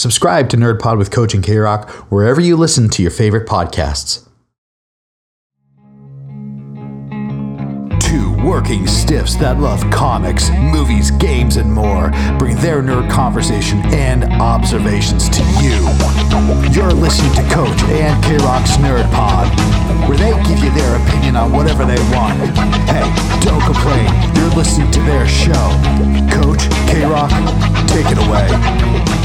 Subscribe to Nerd Pod with Coach and K Rock wherever you listen to your favorite podcasts. Two working stiffs that love comics, movies, games, and more bring their nerd conversation and observations to you. You're listening to Coach and K Rock's Nerd Pod, where they give you their opinion on whatever they want. Hey, don't complain. You're listening to their show. Coach K Rock, take it away.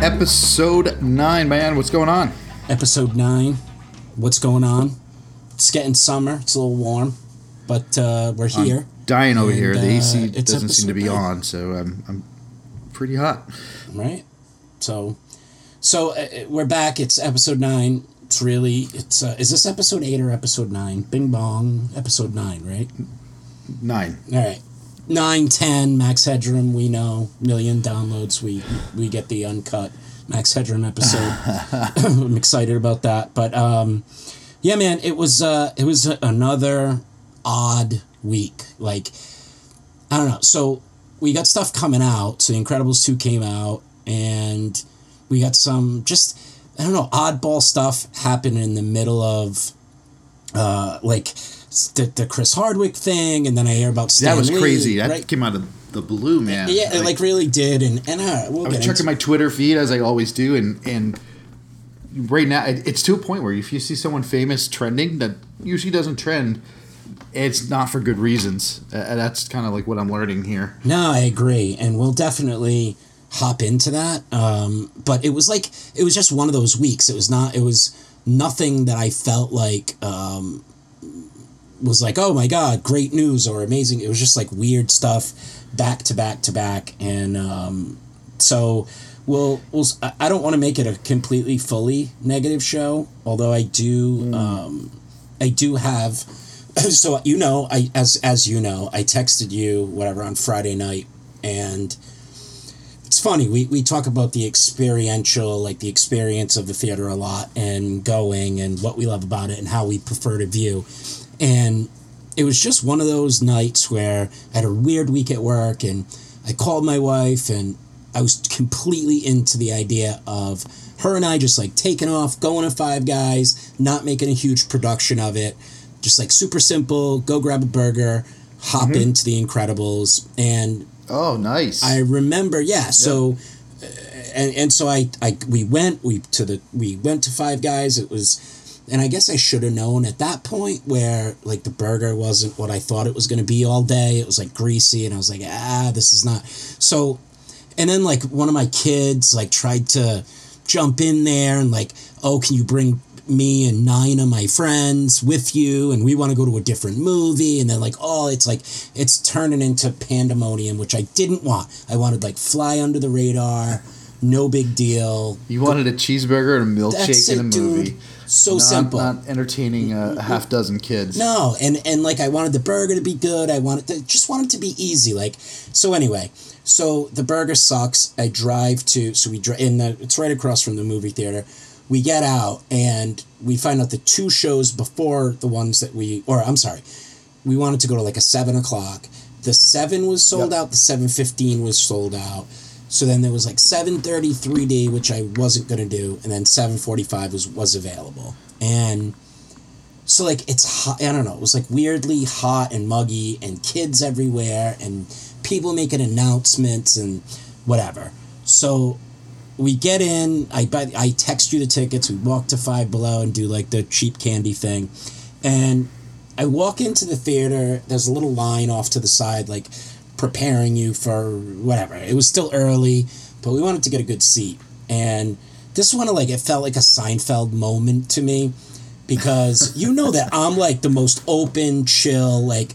Episode 9, man. What's going on? episode nine. What's going on? It's getting summer. It's a little warm, but uh, we're here. Dying over And, here. The uh, AC it's doesn't seem to be nine. on, so I'm, I'm pretty hot. right? So, so uh, uh, we're back. It's episode nine. It's really it's uh, is this episode eight or episode nine? Bing bong, episode nine, right? Nine. All right, nine, ten, max headroom. We know million downloads. We we get the uncut max headroom episode. I'm excited about that. But um, yeah, man, it was uh, it was another odd week. Like I don't know. So we got stuff coming out. So The Incredibles two came out, and we got some just I don't know oddball stuff happen in the middle of uh, like the, the Chris Hardwick thing, and then I hear about Stan That was Lee, crazy. That right? came out of the blue, man. Yeah, it like really did, and and uh, we'll I was checking my Twitter feed as I always do, and and right now it's to a point where if you see someone famous trending that usually doesn't trend, it's not for good reasons. Uh, that's kind of like what I'm learning here. No, I agree, and we'll definitely hop into that. Um, but it was like it was just one of those weeks. It was not. It was nothing that I felt like um, was like, oh my god, great news or amazing. It was just like weird stuff, back to back to back, and um, so we'll we'll. I- I don't want to make it a completely fully negative show, although I do. Um, I do have. So you know, I as as you know, I texted you whatever on Friday night, and it's funny we, we talk about the experiential like the experience of the theater a lot and going and what we love about it and how we prefer to view and it was just one of those nights where i had a weird week at work and i called my wife and i was completely into the idea of her and i just like taking off going to five guys not making a huge production of it just like super simple go grab a burger hop into the incredibles and Oh, nice. I remember, yeah. So, uh, and and so I I we went we to the we went to Five Guys. It was, and I guess I should have known at that point where like the burger wasn't what I thought it was going to be all day. It was like greasy, and I was like, ah, this is not. So, and then like one of my kids like tried to jump in there and like, oh, can you bring me and nine of my friends with you and we want to go to a different movie and then like oh it's like it's turning into pandemonium which i didn't want i wanted like fly under the radar no big deal you wanted a cheeseburger and a milkshake in a movie. dude. So not, simple. Not entertaining a, a half dozen kids. no and and like i wanted the burger to be good. I wanted to just wanted to be easy like so anyway so the burger sucks. I drive to so we drive in the it's right across from the movie theater. We get out and we find out the two shows before the ones that we or i'm sorry we wanted to go to like a seven o'clock. The seven was sold Yep. out. The 715 was sold out so then there was like 730 3d which i wasn't to do and then 745 was was available. And so like it's hot i don't know it was like weirdly hot and muggy and kids everywhere and people making announcements and whatever. So we get in i buy, i text you the tickets we walk to five below and do like the cheap candy thing. And i walk into the theater there's a little line off to the side like preparing you for whatever it was still early but we wanted to get a good seat and this one like it felt like a seinfeld moment to me because you know that I'm like the most open, chill, like,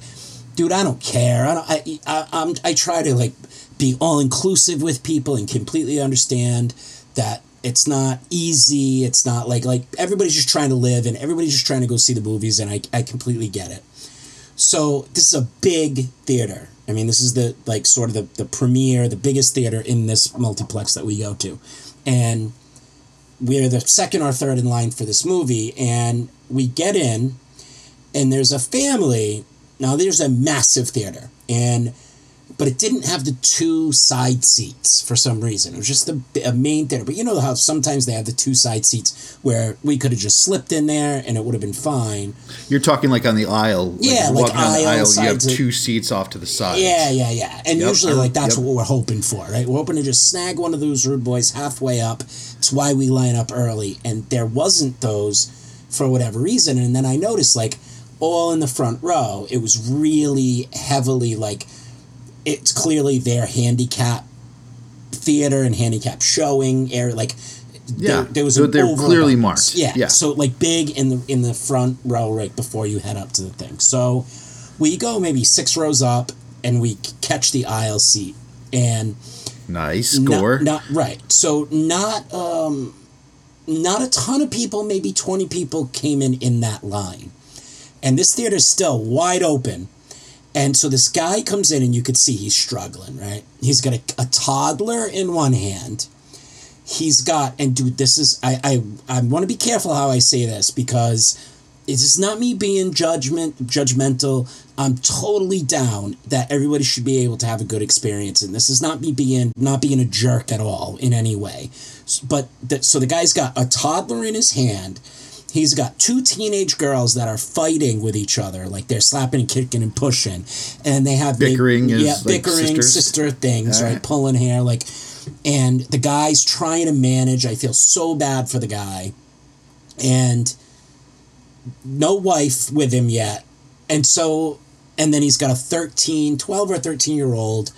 dude, I don't care. I don't, I, I, I'm, I try to like be all inclusive with people and completely understand that it's not easy. It's not like, like everybody's just trying to live and everybody's just trying to go see the movies. And I, I completely get it. So this is a big theater. I mean, this is the, like sort of the, the premiere, the biggest theater in this multiplex that we go to. And we're the second or third in line for this movie and we get in and there's a family now there's a massive theater and but it didn't have the two side seats for some reason. It was just the a main theater. But you know how sometimes they have the two side seats where we could have just slipped in there and it would have been fine. You're talking like on the aisle. Yeah, like down the aisle, aisle. You have two seats off to the side. Yeah, yeah, yeah. And Yep, usually, like, that's yep. what we're hoping for, right? We're hoping to just snag one of those rude boys halfway up. It's why we line up early. And there wasn't those for whatever reason. And then I noticed, like, all in the front row, it was really heavily, like, it's clearly their handicap theater and handicap showing area. Like, Yeah, there, there was they're- an they're clearly marked. Yeah, Yeah. So like big in the in the front row right before you head up to the thing. So we go maybe six rows up and we catch the aisle seat and Nice not- score. Not, right. So not um, not a ton of people. Maybe twenty people came in in that line, and this theater's still wide open. And so this guy comes in, and you could see he's struggling. Right. He's got a, a toddler in one hand. He's got and dude, this is I I I want to be careful how I say this because it is not me being judgment judgmental. I'm totally down that everybody should be able to have a good experience, and this is not me being not being a jerk at all in any way. But so the guy's got a toddler in his hand. He's got two teenage girls that are fighting with each other, like they're slapping and kicking and pushing, and they have Bickering is yeah, like bickering sisters? sister things, right? right. Pulling hair, like, and the guy's trying to manage. I feel so bad for the guy, and no wife with him yet. And so, and then he's got a 13, 12 or 13 year old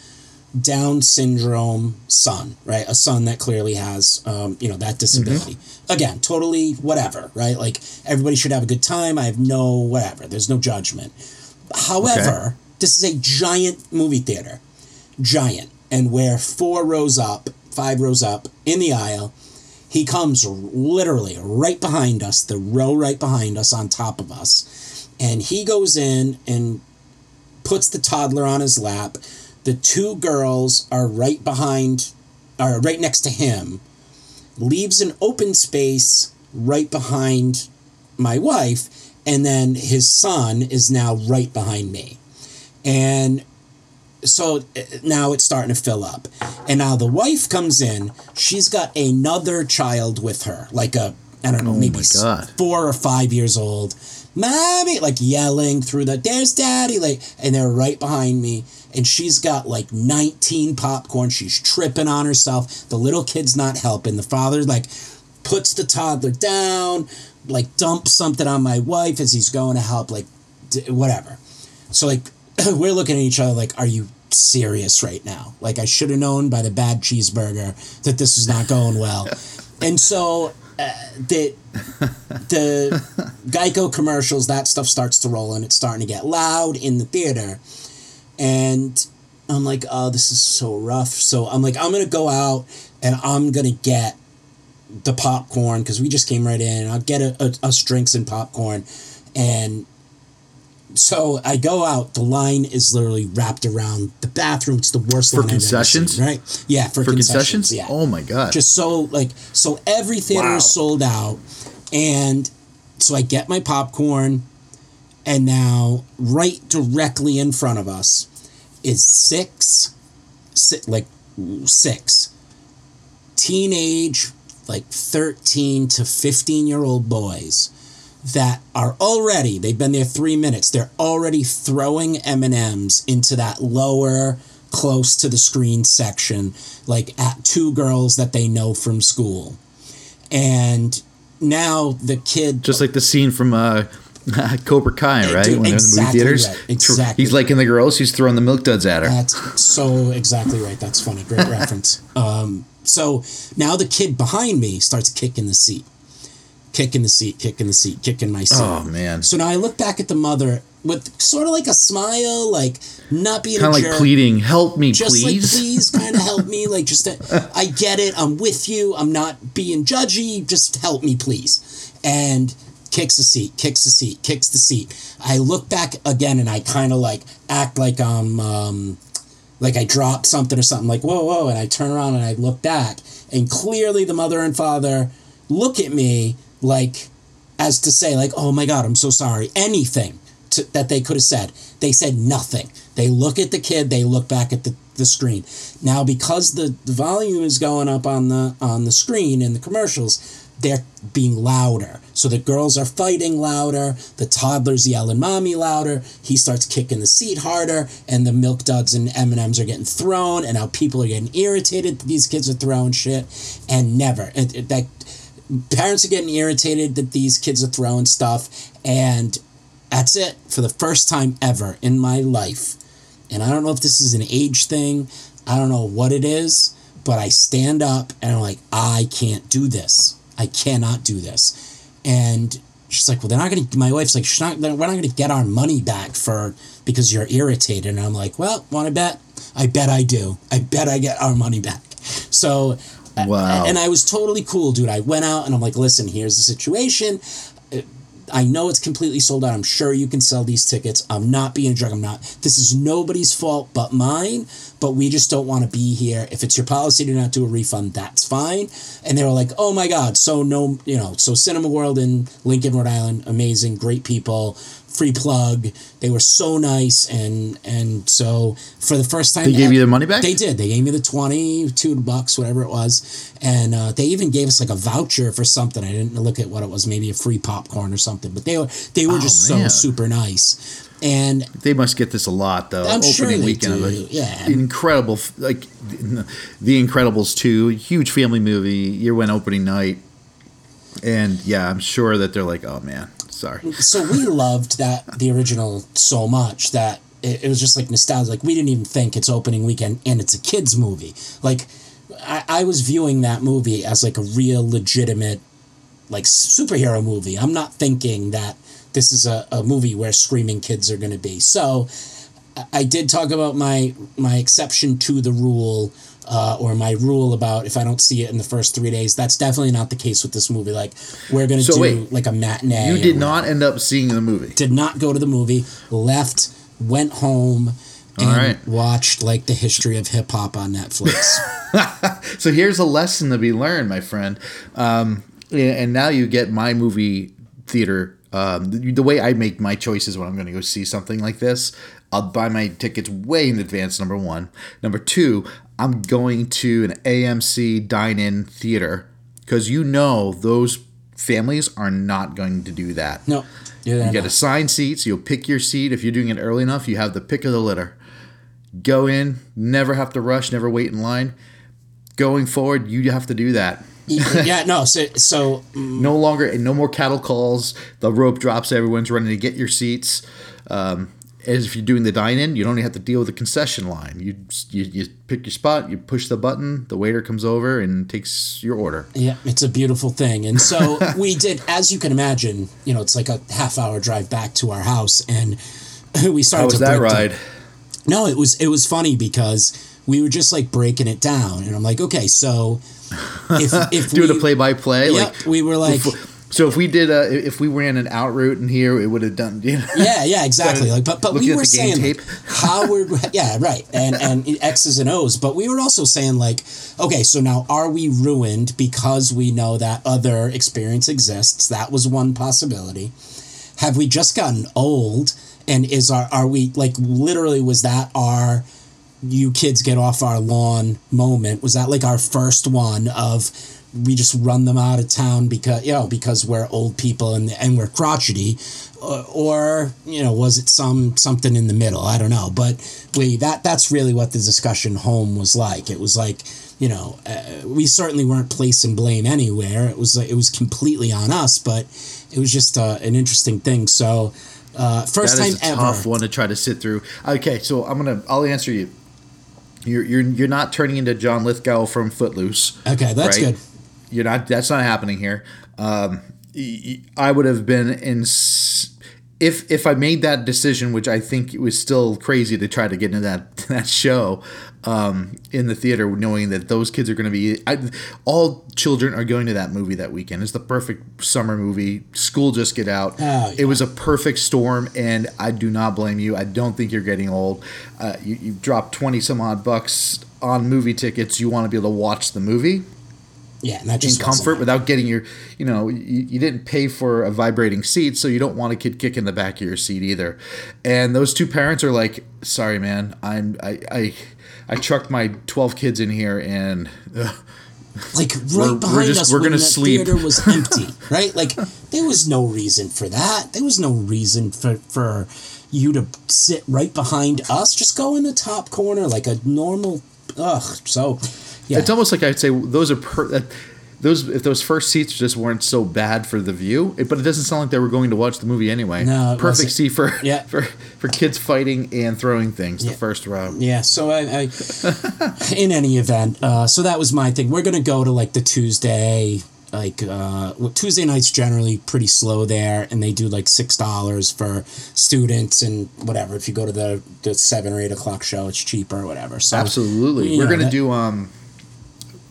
Down syndrome son, right? A son that clearly has, um, you know, that disability. Again, totally whatever, right? Like everybody should have a good time. I have no whatever. There's no judgment. However, this is a giant movie theater, giant, and we're four rows up, five rows up in the aisle. He comes literally right behind us, the row right behind us, on top of us, and he goes in and puts the toddler on his lap. The two girls are right behind, are right next to him. Leaves an open space right behind my wife, and then his son is now right behind me. And so uh, now it's starting to fill up. And now the wife comes in. She's got another child with her, like a, I don't know, Oh maybe four or five years old. Mommy, like yelling through the, there's daddy, like, and they're right behind me. And she's got like 19 popcorn. She's tripping on herself. The little kid's not helping. The father, like, puts the toddler down, like, dumps something on my wife as he's going to help, like, d- whatever. So, like, we're looking at each other like, are you serious right now? Like, I should have known by the bad cheeseburger that this is not going well. and so, uh, the, the Geico commercials, that stuff starts to roll and it's starting to get loud in the theater. And I'm like, oh, this is so rough. So I'm like, I'm going to go out and I'm going to get the popcorn because we just came right in. I'll get a, a, us drinks and popcorn. And so I go out. The line is literally wrapped around the bathroom. It's the worst For line concessions? seen, right? Yeah, for, For concessions. concessions? Yeah Oh my god. just so like so every theater Wow. is sold out and so i get my popcorn and now right directly in front of us is six, si like six teenage like 13 to 15 year old boys that are already they've been there three minutes they're already throwing m&ms into that lower close to the screen section like at two girls that they know from school and now the kid Just like the scene from uh, Cobra Kai, right? dude, when they're in the movie exactly theaters. right, exactly He's liking the girls. He's throwing the milk duds at her. That's so exactly right. That's funny. Great reference. Um, so now the kid behind me starts kicking the seat, kicking the seat, kicking the seat, kicking my seat. oh man. So now I look back at the mother with sort of like a smile, like not being Kind of like jerk. pleading, "Help me, just please." like please kind of help me like just i get it i'm with you i'm not being judgy just help me please and kicks the seat kicks the seat kicks the seat i look back again and i kind of like act like i'm um like i dropped something or something like whoa whoa and i turn around and i look back and clearly the mother and father look at me like as to say like oh my god i'm so sorry anything to, that they could have said they said nothing They look at the kid, they look back at the, the screen. Now because the, the volume is going up on the on the screen in the commercials, they're being louder. So the girls are fighting louder, the toddlers yelling mommy louder, he starts kicking the seat harder, and the milk duds and M&Ms are getting thrown, and now people are getting irritated these kids are throwing shit, and never. It, it, that, parents are getting irritated that these kids are throwing stuff, and that's it for the first time ever in my life. And I don't know if this is an age thing, I don't know what it is, but I stand up and I'm like, I can't do this. I cannot do this. And she's like, well, they're not going to, my wife's like, not, we're not going to get our money back for, because you're irritated. And I'm like, well, want to bet? I bet I do. I bet I get our money back. So, Wow. and I was totally cool, dude. I went out and I'm like, listen, here's the situation. Uh, I know it's completely sold out. I'm sure you can sell these tickets. I'm not being a jerk. I'm not. This is nobody's fault but mine. But we just don't want to be here. If it's your policy to not do a refund, that's fine. And they were like, "Oh my god!" So no, you know, so Cinema World in Lincoln, Rhode Island, amazing, great people. Free plug. They were so nice, and and so for the first time, They gave you the money back? They did. They gave me the twenty two bucks, whatever it was, and uh, they even gave us like a voucher for something. I didn't look at what it was, maybe a free popcorn or something. But they were they were Oh, just so super nice, and They must get this a lot though. I'm Opening sure they weekend do, yeah. incredible, like The Incredibles two, huge family movie. Year one opening night, and yeah, I'm sure that they're like, oh man, sorry. so we loved that the original so much that it, it was just like nostalgia. Like we didn't even think it's opening weekend and it's a kids movie. Like I, I was viewing that movie as like a real legitimate like superhero movie. I'm not thinking that this is a, a movie where screaming kids are going to be. So I- I did talk about my my exception to the rule. Uh, or my rule about if I don't see it in the first three days, that's definitely not the case with this movie. Like we're gonna So do wait, like a matinee. You did not end up seeing the movie. did not go to the movie, left, went home, and All right. watched like the history of hip hop on Netflix. So here's a lesson to be learned, my friend. Um, and now you get my movie theater. Um, the, the way I make my choices when I'm going to go see something like this, I'll buy my tickets way in advance. Number one. Number two, I'm going to an AMC dine-in theater because you know those families are not going to do that. no, you're You get assigned seats. You'll pick your seat. If you're doing it early enough, you have the pick of the litter. Go in, never have to rush, never wait in line. Going forward, you have to do that. yeah, no. So, so No longer, no more cattle calls. The rope drops. Everyone's running to get your seats. Um, as if you're doing the dine-in, you don't even have to deal with the concession line. You, you you pick your spot, you push the button, the waiter comes over and takes your order. yeah, it's a beautiful thing. And so we did, as you can imagine, you know, it's like a half hour drive back to our house, and we started. How was to that ride? down- No, it was it was funny because we were just like breaking it down, and I'm like, okay, so if if Do we, the play-by-play. yeah, like, we were like. So if we did a, if we ran an out route in here, it would have done. You know, Yeah, yeah, exactly. Like, but but we were saying like, how we're yeah right and and X's and O's, but we were also saying like, okay, so now are we ruined because we know that other experience exists? That was one possibility. Have we just gotten old? And is our are we like literally was that our you kids get off our lawn moment? Was that like our first one of we just run them out of town because you know because we're old people and and we're crotchety, or, or you know was it some something in the middle? I don't know, but we that that's really what the discussion home was like. It was like you know uh, we certainly weren't placing blame anywhere. It was it was completely on us, but it was just uh, an interesting thing. So. Uh, first that time ever. tough one to try to sit through. Okay, so I'm gonna I'll answer you. You're you're you're not turning into John Lithgow from Footloose. Okay, that's right? good. You're not. That's not happening here. Um, I would have been in. If if I made that decision, which I think it was still crazy to try to get into that that show, um, in the theater, knowing that those kids are going to be, I, all children are going to that movie that weekend. It's the perfect summer movie. School just get out. Oh, It was a perfect storm, and I do not blame you. I don't think you're getting old. Uh, you you dropped twenty some odd bucks on movie tickets. You want to be able to watch the movie. Yeah, and that in just wasn't comfort without getting your, you know, you, you didn't pay for a vibrating seat, so you don't want a kid kick in the back of your seat either. And those two parents are like, "Sorry, man, I'm I I, I trucked my twelve kids in here and." ugh, like right We're- we're behind just- us we're when gonna the sleep. theater was empty right like there was no reason for that there was no reason for for you to sit right behind us just go in the top corner like a normal ugh so yeah It's almost like I'd say those are per, that, those if those first seats just weren't so bad for the view, it, but it doesn't sound like they were going to watch the movie anyway. No, perfect seat for Yeah. for for kids fighting and throwing things. The first row. yeah so i, I in any event uh so that was my thing we're gonna go to like the tuesday like uh tuesday nights generally pretty slow there and they do like six dollars for students and whatever if you go to the the seven or eight o'clock show it's cheaper or whatever so Absolutely, we're know, gonna that- do um.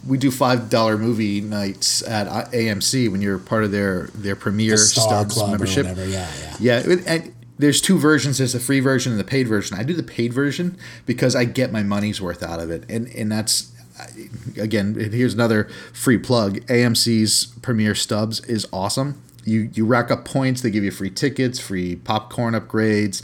We do five dollar movie nights at AMC when you're part of their their premiere the Stubs membership. Yeah, yeah. Yeah, it- and there's two versions. There's the free version and the paid version. I do the paid version because I get my money's worth out of it, and and that's again here's another free plug. AMC's Premiere Stubs is awesome. You you rack up points. They give you free tickets, free popcorn upgrades,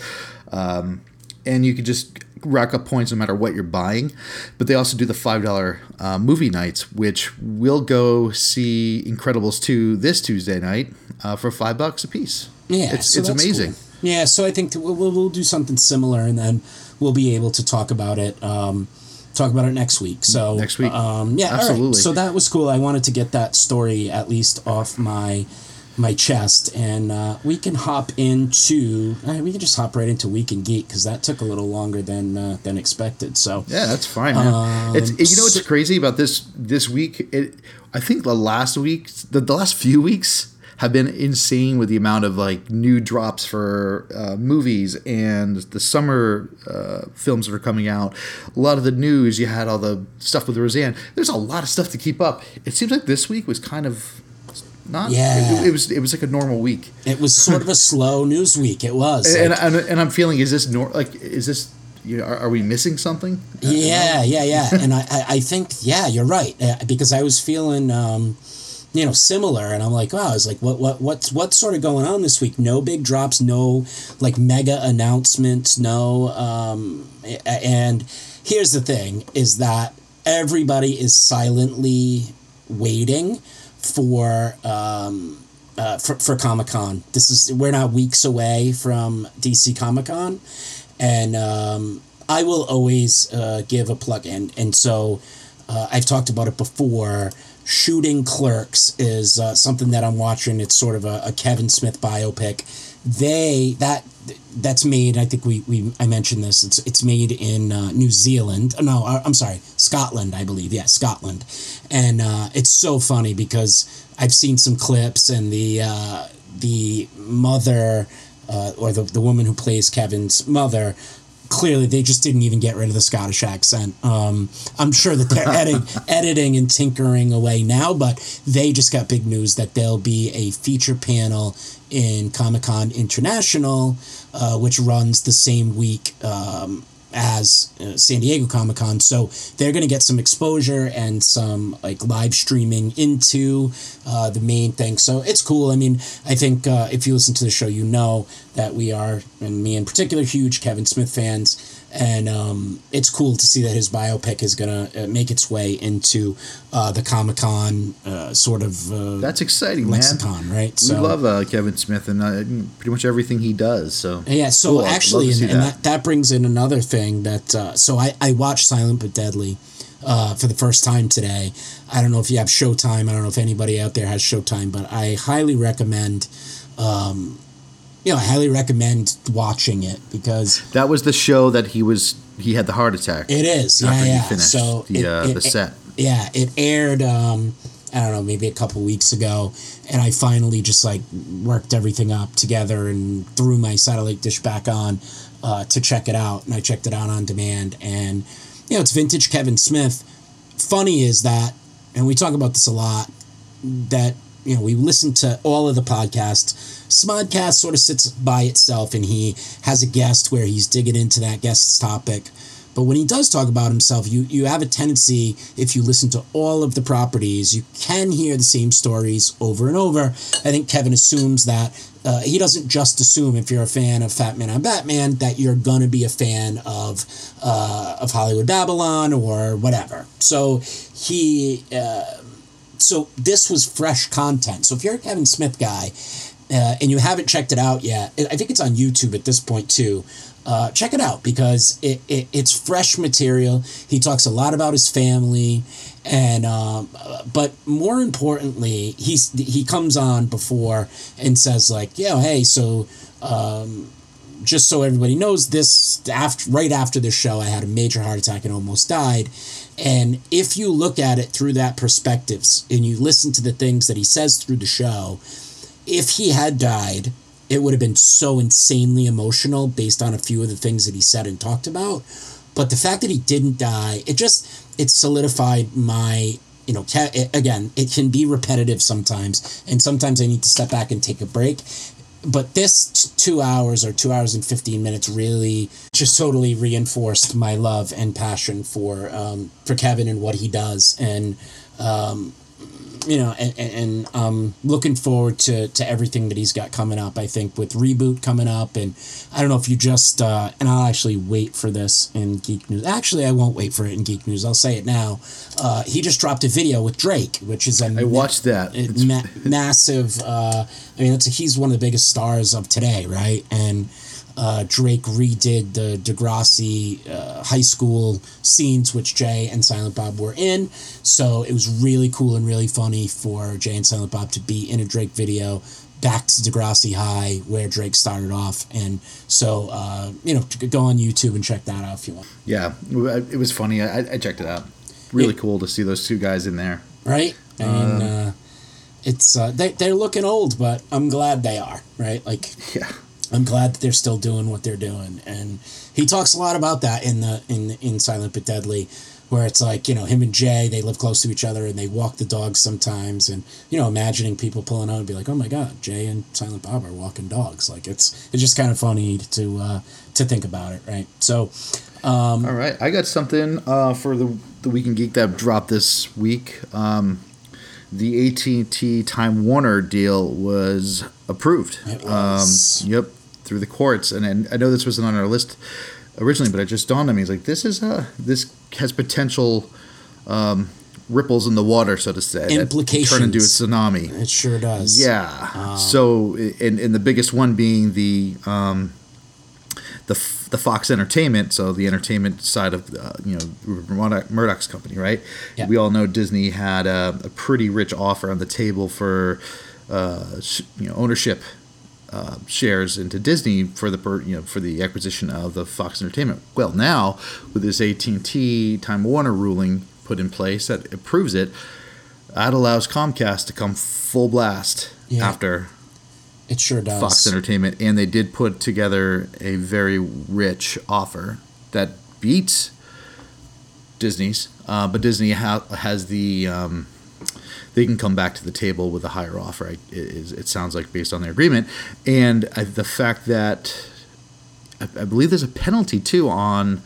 um, and you can just rack up points no matter what you're buying. But they also do the five dollar uh, movie nights, which we'll go see Incredibles two this Tuesday night uh, for five bucks a piece. Yeah, it's so it's amazing. cool. Yeah, so I think we'll, we'll, do something similar, and then we'll be able to talk about it. Um, talk about it next week. So Next week. um, yeah, right. Absolutely. So that was cool. I wanted to get that story at least off my my chest, and uh, we can hop into. Uh, we can just hop right into Week in Geek because that took a little longer than uh, than expected. So Yeah, that's fine. Man. it's it- you know what's crazy about this this week? It I think the last week, the, the last few weeks have been insane with the amount of like new drops for uh, movies and the summer uh, films that are coming out. A lot of the news. You had all the stuff with Roseanne. There's a lot of stuff to keep up. It seems like this week was kind of not. Yeah. It, it was it was like a normal week. it was sort of a slow news week. It was. And, like- and, and I'm feeling is this nor like is this you know, are, are we missing something? Yeah, yeah, yeah. and I, I, I think, yeah, you're right. Uh, because I was feeling, um, you know, similar. And I'm like, oh I was like, what, what, what's, what's sort of going on this week? No big drops, no like mega announcements, no. Um, and here's the thing is that everybody is silently waiting for, um, uh, for, for Comic Con. This is we're now weeks away from DC Comic Con, and um, I will always uh, give a plug in. And so uh, I've talked about it before. Shooting Clerks is uh, something that I'm watching. It's sort of a, a Kevin Smith biopic. They that that's made. I think we, we I mentioned this. It's it's made in uh, New Zealand. No, uh, I'm sorry, Scotland. I believe. Yeah, Scotland. And uh, it's so funny because I've seen some clips and the uh, the mother uh, or the the woman who plays Kevin's mother clearly they just didn't even get rid of the Scottish accent. Um, I'm sure that they're editing, editing and tinkering away now, but they just got big news that there'll be a feature panel in Comic Con International, uh, which runs the same week um, as uh, San Diego Comic Con. So they're going to get some exposure and some like live streaming into uh, the main thing. So it's cool. I mean, I think uh, if you listen to the show, you know that we are, and me in particular, huge Kevin Smith fans. And um, it's cool to see that his biopic is going to uh, make its way into uh, the Comic Con uh, sort of uh, That's exciting, man. lexicon, right? We love uh, Kevin Smith and uh, pretty much everything he does. So Yeah, so Cool, actually, and, see and that. that. that brings in another thing that, uh, so I, I watched Silent but Deadly uh, for the first time today. I don't know if you have Showtime. I don't know if anybody out there has Showtime, but I highly recommend, um, you know, I highly recommend watching it because that was the show that he was he had the heart attack. it is. Yeah, yeah. so the, it- uh, it- the set. yeah, it aired. Um, I don't know, maybe a couple weeks ago, and I finally just like worked everything up together and threw my satellite dish back on uh, to check it out, and I checked it out on demand, and you know, it's vintage Kevin Smith. Funny is that, and we talk about this a lot, that you know we listen to all of the podcasts. Smodcast sort of sits by itself, and he has a guest where he's digging into that guest's topic. But when he does talk about himself, you you have a tendency, if you listen to all of the properties, you can hear the same stories over and over. I think Kevin assumes that uh, he doesn't just assume if you're a fan of Fat Man on Batman that you're gonna be a fan of uh, of Hollywood Babble-On or whatever. So he. Uh, so this was fresh content. So if you're a Kevin Smith guy uh, and you haven't checked it out yet, I think it's on YouTube at this point too. Uh, check it out because it, it, it's fresh material. He talks a lot about his family, and um, but more importantly, he's he comes on before and says like, yeah, hey, so um, just so everybody knows, this after right after this show, I had a major heart attack and almost died. And if you look at it through that perspective and you listen to the things that he says through the show, if he had died, it would have been so insanely emotional based on a few of the things that he said and talked about. But the fact that he didn't die, it just it solidified my you know again it can be repetitive sometimes and sometimes i need to step back and take a break but this t- two hours or two hours and 15 minutes really just totally reinforced my love and passion for um, for kevin and what he does and um, you know, and, and um, looking forward to, to everything that he's got coming up. I think with reboot coming up, and I don't know if you just uh, and I'll actually wait for this in Geek News. Actually, I won't wait for it in Geek News. I'll say it now. Uh, he just dropped a video with Drake, which is a I watched that. Ma- massive. Uh, I mean, that's a, he's one of the biggest stars of today, right? And uh, Drake redid the Degrassi uh, high school scenes, which Jay and Silent Bob were in. So it was really cool and really funny for Jay and Silent Bob to be in a Drake video back to Degrassi High, where Drake started off. And so, uh, you know, go on YouTube and check that out if you want. Yeah, it was funny. I, I checked it out. Really cool to see those two guys in there. Right? And uh, it's, uh, they, they're looking old, but I'm glad they are, right? Like, yeah I'm glad that they're still doing what they're doing, and he talks a lot about that in the in in Silent but Deadly, where it's like you know him and Jay they live close to each other and they walk the dogs sometimes, and you know imagining people pulling out and be like, oh my god, Jay and Silent Bob are walking dogs. Like it's it's just kind of funny to uh, to think about it, right? So. Um, All right, I got something uh, for the the Week in Geek that dropped this week. Um, the AT&T Time Warner deal was approved. It was. Um, yep, through the courts, and, and I know this wasn't on our list originally, but it just dawned on me. It's like this is a this has potential um, ripples in the water, so to say. Implications. Turn into a tsunami. It sure does. Yeah. Um, so, and, and the biggest one being the um, the the Fox Entertainment, so the entertainment side of uh, you know Murdoch's company, right? Yeah. We all know Disney had a, a pretty rich offer on the table for uh, you know ownership uh, shares into Disney for the per, you know for the acquisition of the Fox Entertainment. Well, now with this AT and T Time Warner ruling put in place that approves it, that allows Comcast to come full blast Yeah. after It sure does. Fox Entertainment, and they did put together a very rich offer that beats Disney's, uh, but Disney ha- has the um, they can come back to the table with a higher offer. I- It, is- it sounds like based on their agreement, and I, the fact that I, I believe there's a penalty too on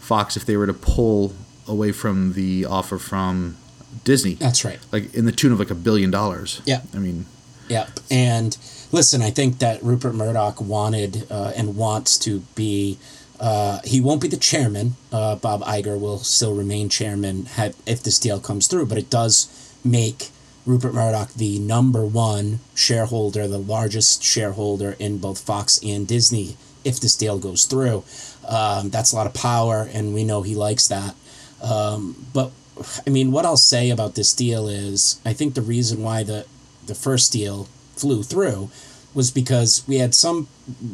Fox if they were to pull away from the offer from Disney, That's right. like in the tune of like a billion dollars. Yeah. I mean, Yep. And listen, I think that Rupert Murdoch wanted uh, and wants to be. Uh, he won't be the chairman. Uh, Bob Iger will still remain chairman had, if this deal comes through, but it does make Rupert Murdoch the number one shareholder, the largest shareholder in both Fox and Disney if this deal goes through. Um, that's a lot of power, and we know he likes that. Um, but I mean, what I'll say about this deal is, I think the reason why the the first deal flew through was because we had some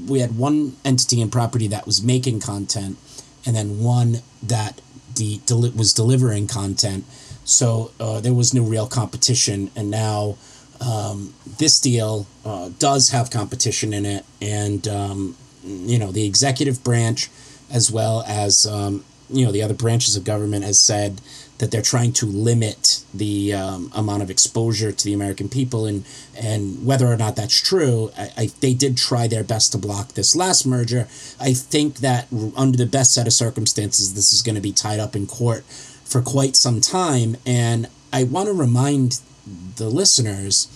we had one entity and property that was making content, and then one that deli- was delivering content. So uh, there was no real competition, and now um, this deal uh, does have competition in it, and um, you know the executive branch, as well as um, you know the other branches of government, has said that they're trying to limit the um, amount of exposure to the American people, and and whether or not that's true, I, I, they did try their best to block this last merger. I think that under the best set of circumstances, this is going to be tied up in court for quite some time, and I want to remind the listeners,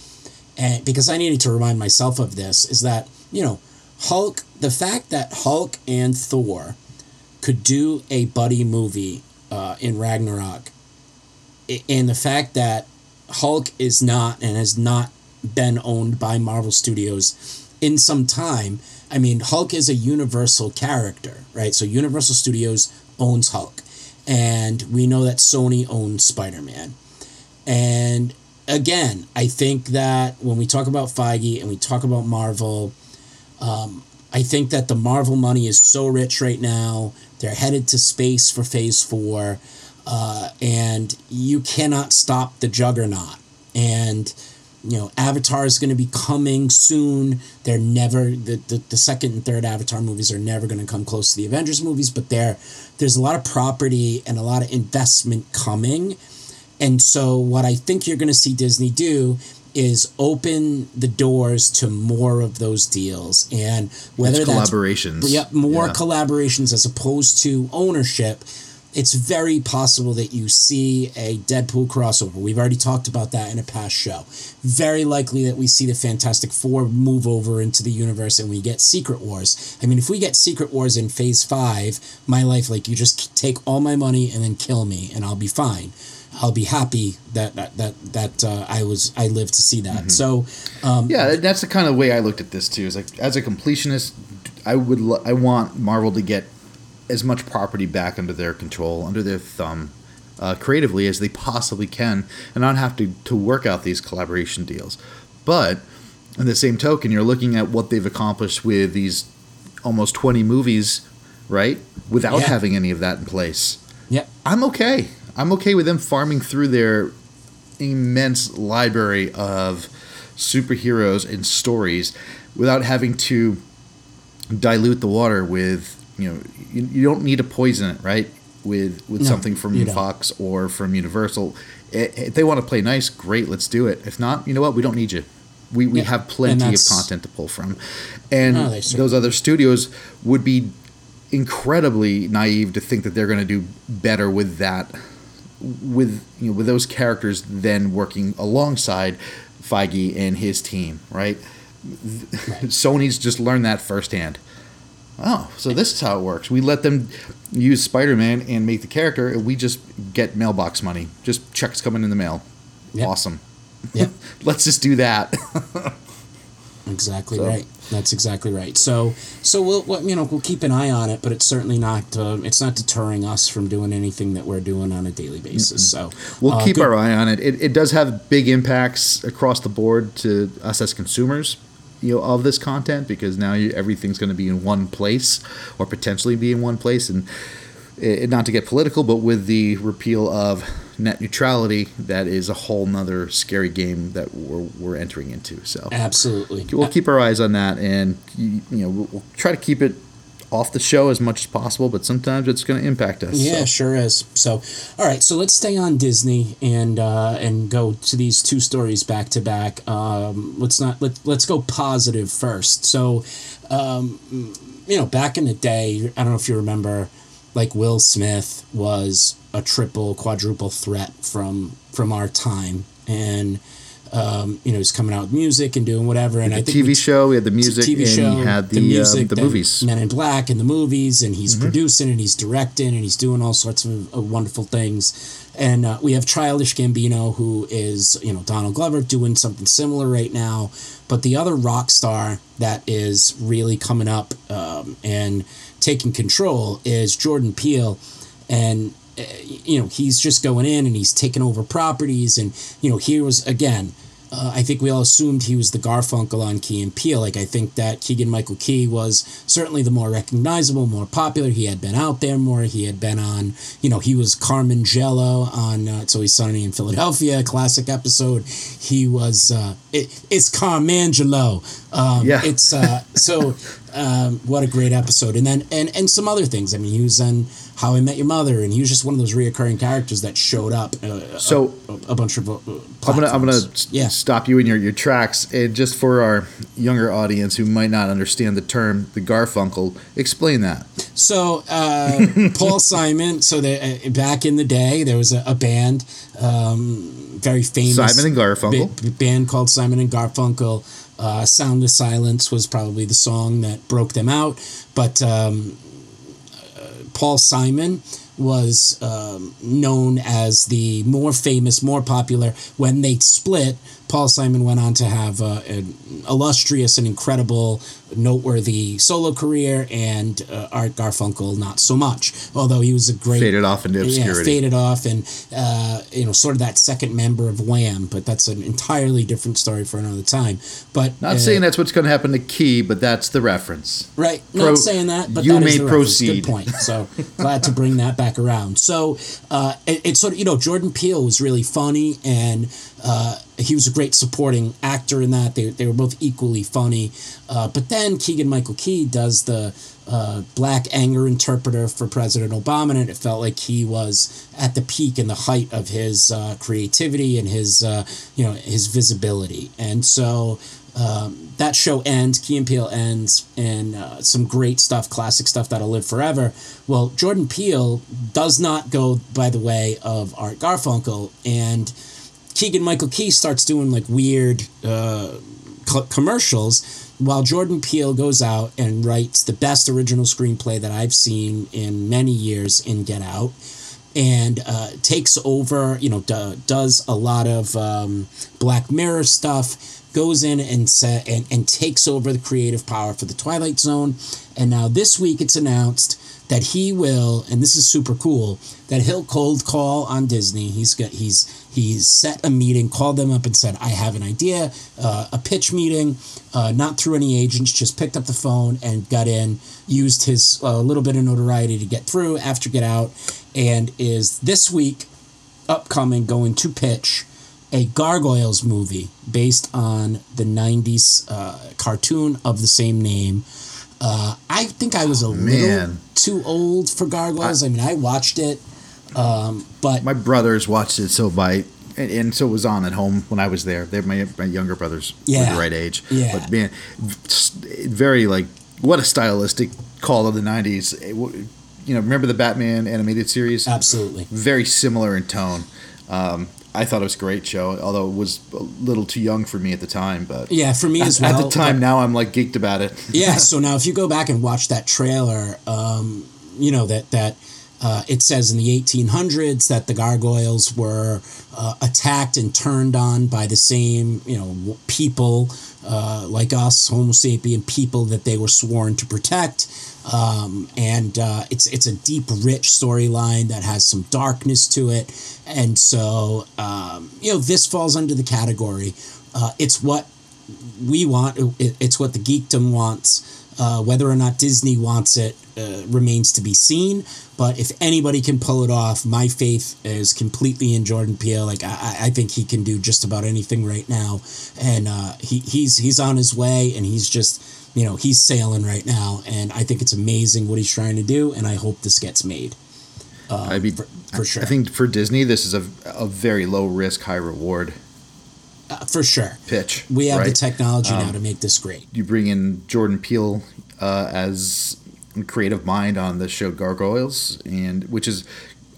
and because I needed to remind myself of this, is that you know Hulk, the fact that Hulk and Thor could do a buddy movie uh, in Ragnarok, and the fact that Hulk is not and has not been owned by Marvel Studios in some time. I mean, Hulk is a universal character, right? So Universal Studios owns Hulk. And we know that Sony owns Spider Man. And again, I think that when we talk about Feige and we talk about Marvel, um, I think that the Marvel money is so rich right now. They're headed to space for Phase Four, uh, and you cannot stop the juggernaut. And you know, Avatar is going to be coming soon. They're never the, the, the second and third Avatar movies are never going to come close to the Avengers movies, but there there's a lot of property and a lot of investment coming. And so what I think you're going to see Disney do is open the doors to more of those deals and whether it's that's collaborations. yeah, more Yeah. collaborations as opposed to ownership. It's very possible that you see a Deadpool crossover. We've already talked about that in a past show. Very likely that we see the Fantastic Four move over into the universe and we get Secret Wars. I mean, if we get Secret Wars in Phase 5, my life, like, you just take all my money and then kill me and I'll be fine. I'll be happy that that that, that uh, I was I lived to see that. So um, Yeah, that's the kind of way I looked at this too. Is like as a completionist, I would lo- I want Marvel to get as much property back under their control, under their thumb, uh, creatively as they possibly can, and not have to to work out these collaboration deals. But in the same token, you're looking at what they've accomplished with these almost 20 movies, right? Without Yeah. having any of that in place. yeah, I'm okay. I'm okay with them farming through their immense library of superheroes and stories without having to dilute the water with you know you, you don't need to poison it right? With with No, something from don't. Fox or from Universal. If they want to play nice great let's do it. If not you know what? We don't need you. We, we Yeah, have plenty of content to pull from. And No, those other studios would be incredibly naive to think that they're going to do better with that with you know with those characters then working alongside Feige and his team, right? Sony's just learned that firsthand. Oh, so this is how it works. We let them use Spider-Man and make the character, and we just get mailbox money. Just checks coming in the mail. Yep. Awesome. Yeah. Let's just do that. Exactly So- right. That's exactly right. So, so we'll, we'll you know we'll keep an eye on it, but it's certainly not uh, it's not deterring us from doing anything that we're doing on a daily basis. So We'll uh, keep good- our eye on it. it. It does have big impacts across the board to us as consumers, you know, of this content because now you, everything's going to be in one place or potentially be in one place. And it, not to get political, but with the repeal of net neutrality, that is a whole nother scary game that we're, we're entering into. So absolutely. we'll keep our eyes on that, and you, know, we'll try to keep it off the show as much as possible. But sometimes it's going to impact us. Yeah, so. sure is. So, all right. So let's stay on Disney and uh, and go to these two stories back to back. Um, let's not let let's go positive first. So, um, you know, back in the day, I don't know if you remember, like Will Smith was a triple, quadruple threat from from our time, and um, you know, he's coming out with music and doing whatever. And The I think we TV show, we had the music, TV and show, he had the um, the then movies. Mm-hmm. Men in Black and the movies, and he's producing and he's directing and he's doing all sorts of, of wonderful things. And uh, we have Childish Gambino, who is you know Donald Glover doing something similar right now. But the other rock star that is really coming up um, and taking control is Jordan Peele, and you know he's just going in and he's taking over properties, and you know here was again uh, I think we all assumed he was the Garfunkel on Key and Peele. Like I think that Keegan Michael Key was certainly the more recognizable, more popular. He had been out there more. He had been on, you know, he was Carmen Jello on uh, It's Always Sunny in Philadelphia, a classic episode. He was uh, it, it's Carmangelo. Um, Yeah. It's uh, so um, what a great episode. And then and and some other things. I mean, he was on How I Met Your Mother, and he was just one of those reoccurring characters that showed up. Uh, So- a, a bunch of. Uh, I'm gonna I'm gonna yeah. stop you in your, your tracks and just for our younger audience who might not understand the term the Garfunkel, explain that. So uh, Paul Simon. So the, uh, back in the day, there was a, a band, um, very famous. Simon and Garfunkel. ba- band called Simon and Garfunkel. Uh, Sound of Silence was probably the song that broke them out, but um, uh, Paul Simon was um, known as the more famous, more popular. When they split, Paul Simon went on to have uh, an illustrious and incredible, noteworthy solo career, and uh, Art Garfunkel not so much. Although he was a great Faded off into yeah, obscurity. faded off, and uh, you know, sort of that second member of Wham. But that's an entirely different story for another time. But Not uh, saying that's what's going to happen to Key, but that's the reference. Right. Pro- Not saying that, but you that is may proceed. Good point. So glad to bring that back around. So uh, it, it's sort of you know Jordan Peele was really funny and uh, he was a great supporting actor in that. They they were both equally funny. Uh, but then Keegan Michael Key does the uh, black anger interpreter for President Obama, and it felt like he was at the peak and the height of his uh, creativity and his uh, you know his visibility. And so um, that show ends, Key and Peele ends, and uh, some great stuff, classic stuff that'll live forever. Well, Jordan Peele does not go by the way of Art Garfunkel, and Keegan Michael Key starts doing like weird uh, co- commercials while Jordan Peele goes out and writes the best original screenplay that I've seen in many years in Get Out and uh, takes over, you know, do, does a lot of um, Black Mirror stuff, goes in and, and and takes over the creative power for the Twilight Zone. And now this week it's announced that he will, and this is super cool, that he'll cold call on Disney. He's got he's he's set a meeting, called them up and said, "I have an idea, uh, a pitch meeting, uh, not through any agents, just picked up the phone and got in, used his uh, little bit of notoriety to get through after Get Out, and is this week upcoming going to pitch." A Gargoyles movie based on the 90s uh, cartoon of the same name. Uh, I think I was a little man. too old for Gargoyles. I, mean, I watched it, um, but My brothers watched it so by, and, and so it was on at home when I was there. They're my my younger brothers were Yeah. the right age. Yeah. But man, very like what a stylistic call of the '90s. You know, remember the Batman animated series? absolutely. Very similar in tone. Um, I thought it was a great show, although it was a little too young for me at the time. But Yeah, for me as well. at the time, but- now I'm like geeked about it. yeah. So now, if you go back and watch that trailer, um, you know that that uh, it says in the 1800s that the gargoyles were uh, attacked and turned on by the same you know people uh, like us, Homo sapien people that they were sworn to protect. Um, and uh, it's it's a deep, rich storyline that has some darkness to it, and so um, you know this falls under the category. Uh, it's what we want. It, it's what the geekdom wants. Uh, whether or not Disney wants it uh, remains to be seen. But if anybody can pull it off, my faith is completely in Jordan Peele. Like I, I think he can do just about anything right now, and uh, he, he's he's on his way, and he's just you know he's sailing right now, and I think it's amazing what he's trying to do, and I hope this gets made. I mean, for- for sure. I think for Disney, this is a, a very low risk, high reward Uh, for sure, pitch. we have the right? Um, technology now to make this great. you bring in Jordan Peele uh, as creative mind on the show Gargoyles, and which is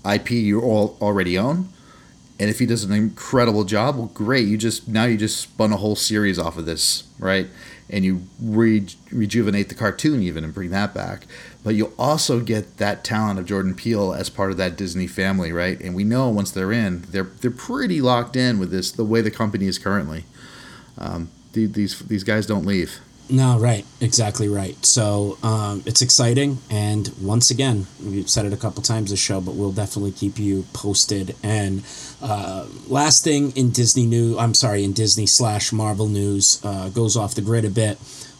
IP you all already own. And if he does an incredible job, well, great. You just now you just spun a whole series off of this, right? And you re- rejuvenate the cartoon even and bring that back. But you'll also get that talent of Jordan Peele as part of that Disney family, right? And we know once they're in, they're they're pretty locked in with this the way the company is currently. Um, the- these these guys don't leave. No, right, exactly right. So um, it's exciting, and once again, we've said it a couple times this show, but we'll definitely keep you posted. And uh, last thing in Disney news, I'm sorry, in Disney slash Marvel news, uh, goes off the grid a bit.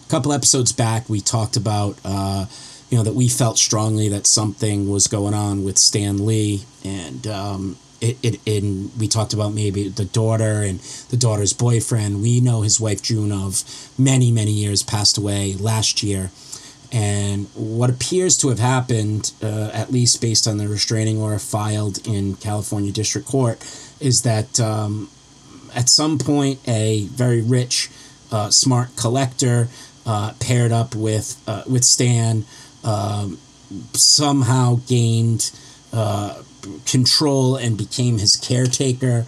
A couple episodes back, we talked about. Uh, you know that we felt strongly that something was going on with Stan Lee, and um, it, it in we talked about maybe the daughter and the daughter's boyfriend. We know his wife June of many many years passed away last year. And what appears to have happened, uh, at least based on the restraining order filed in California District Court, is that um, at some point a very rich, uh, smart collector uh, paired up with uh, with Stan um, somehow gained uh, control and became his caretaker.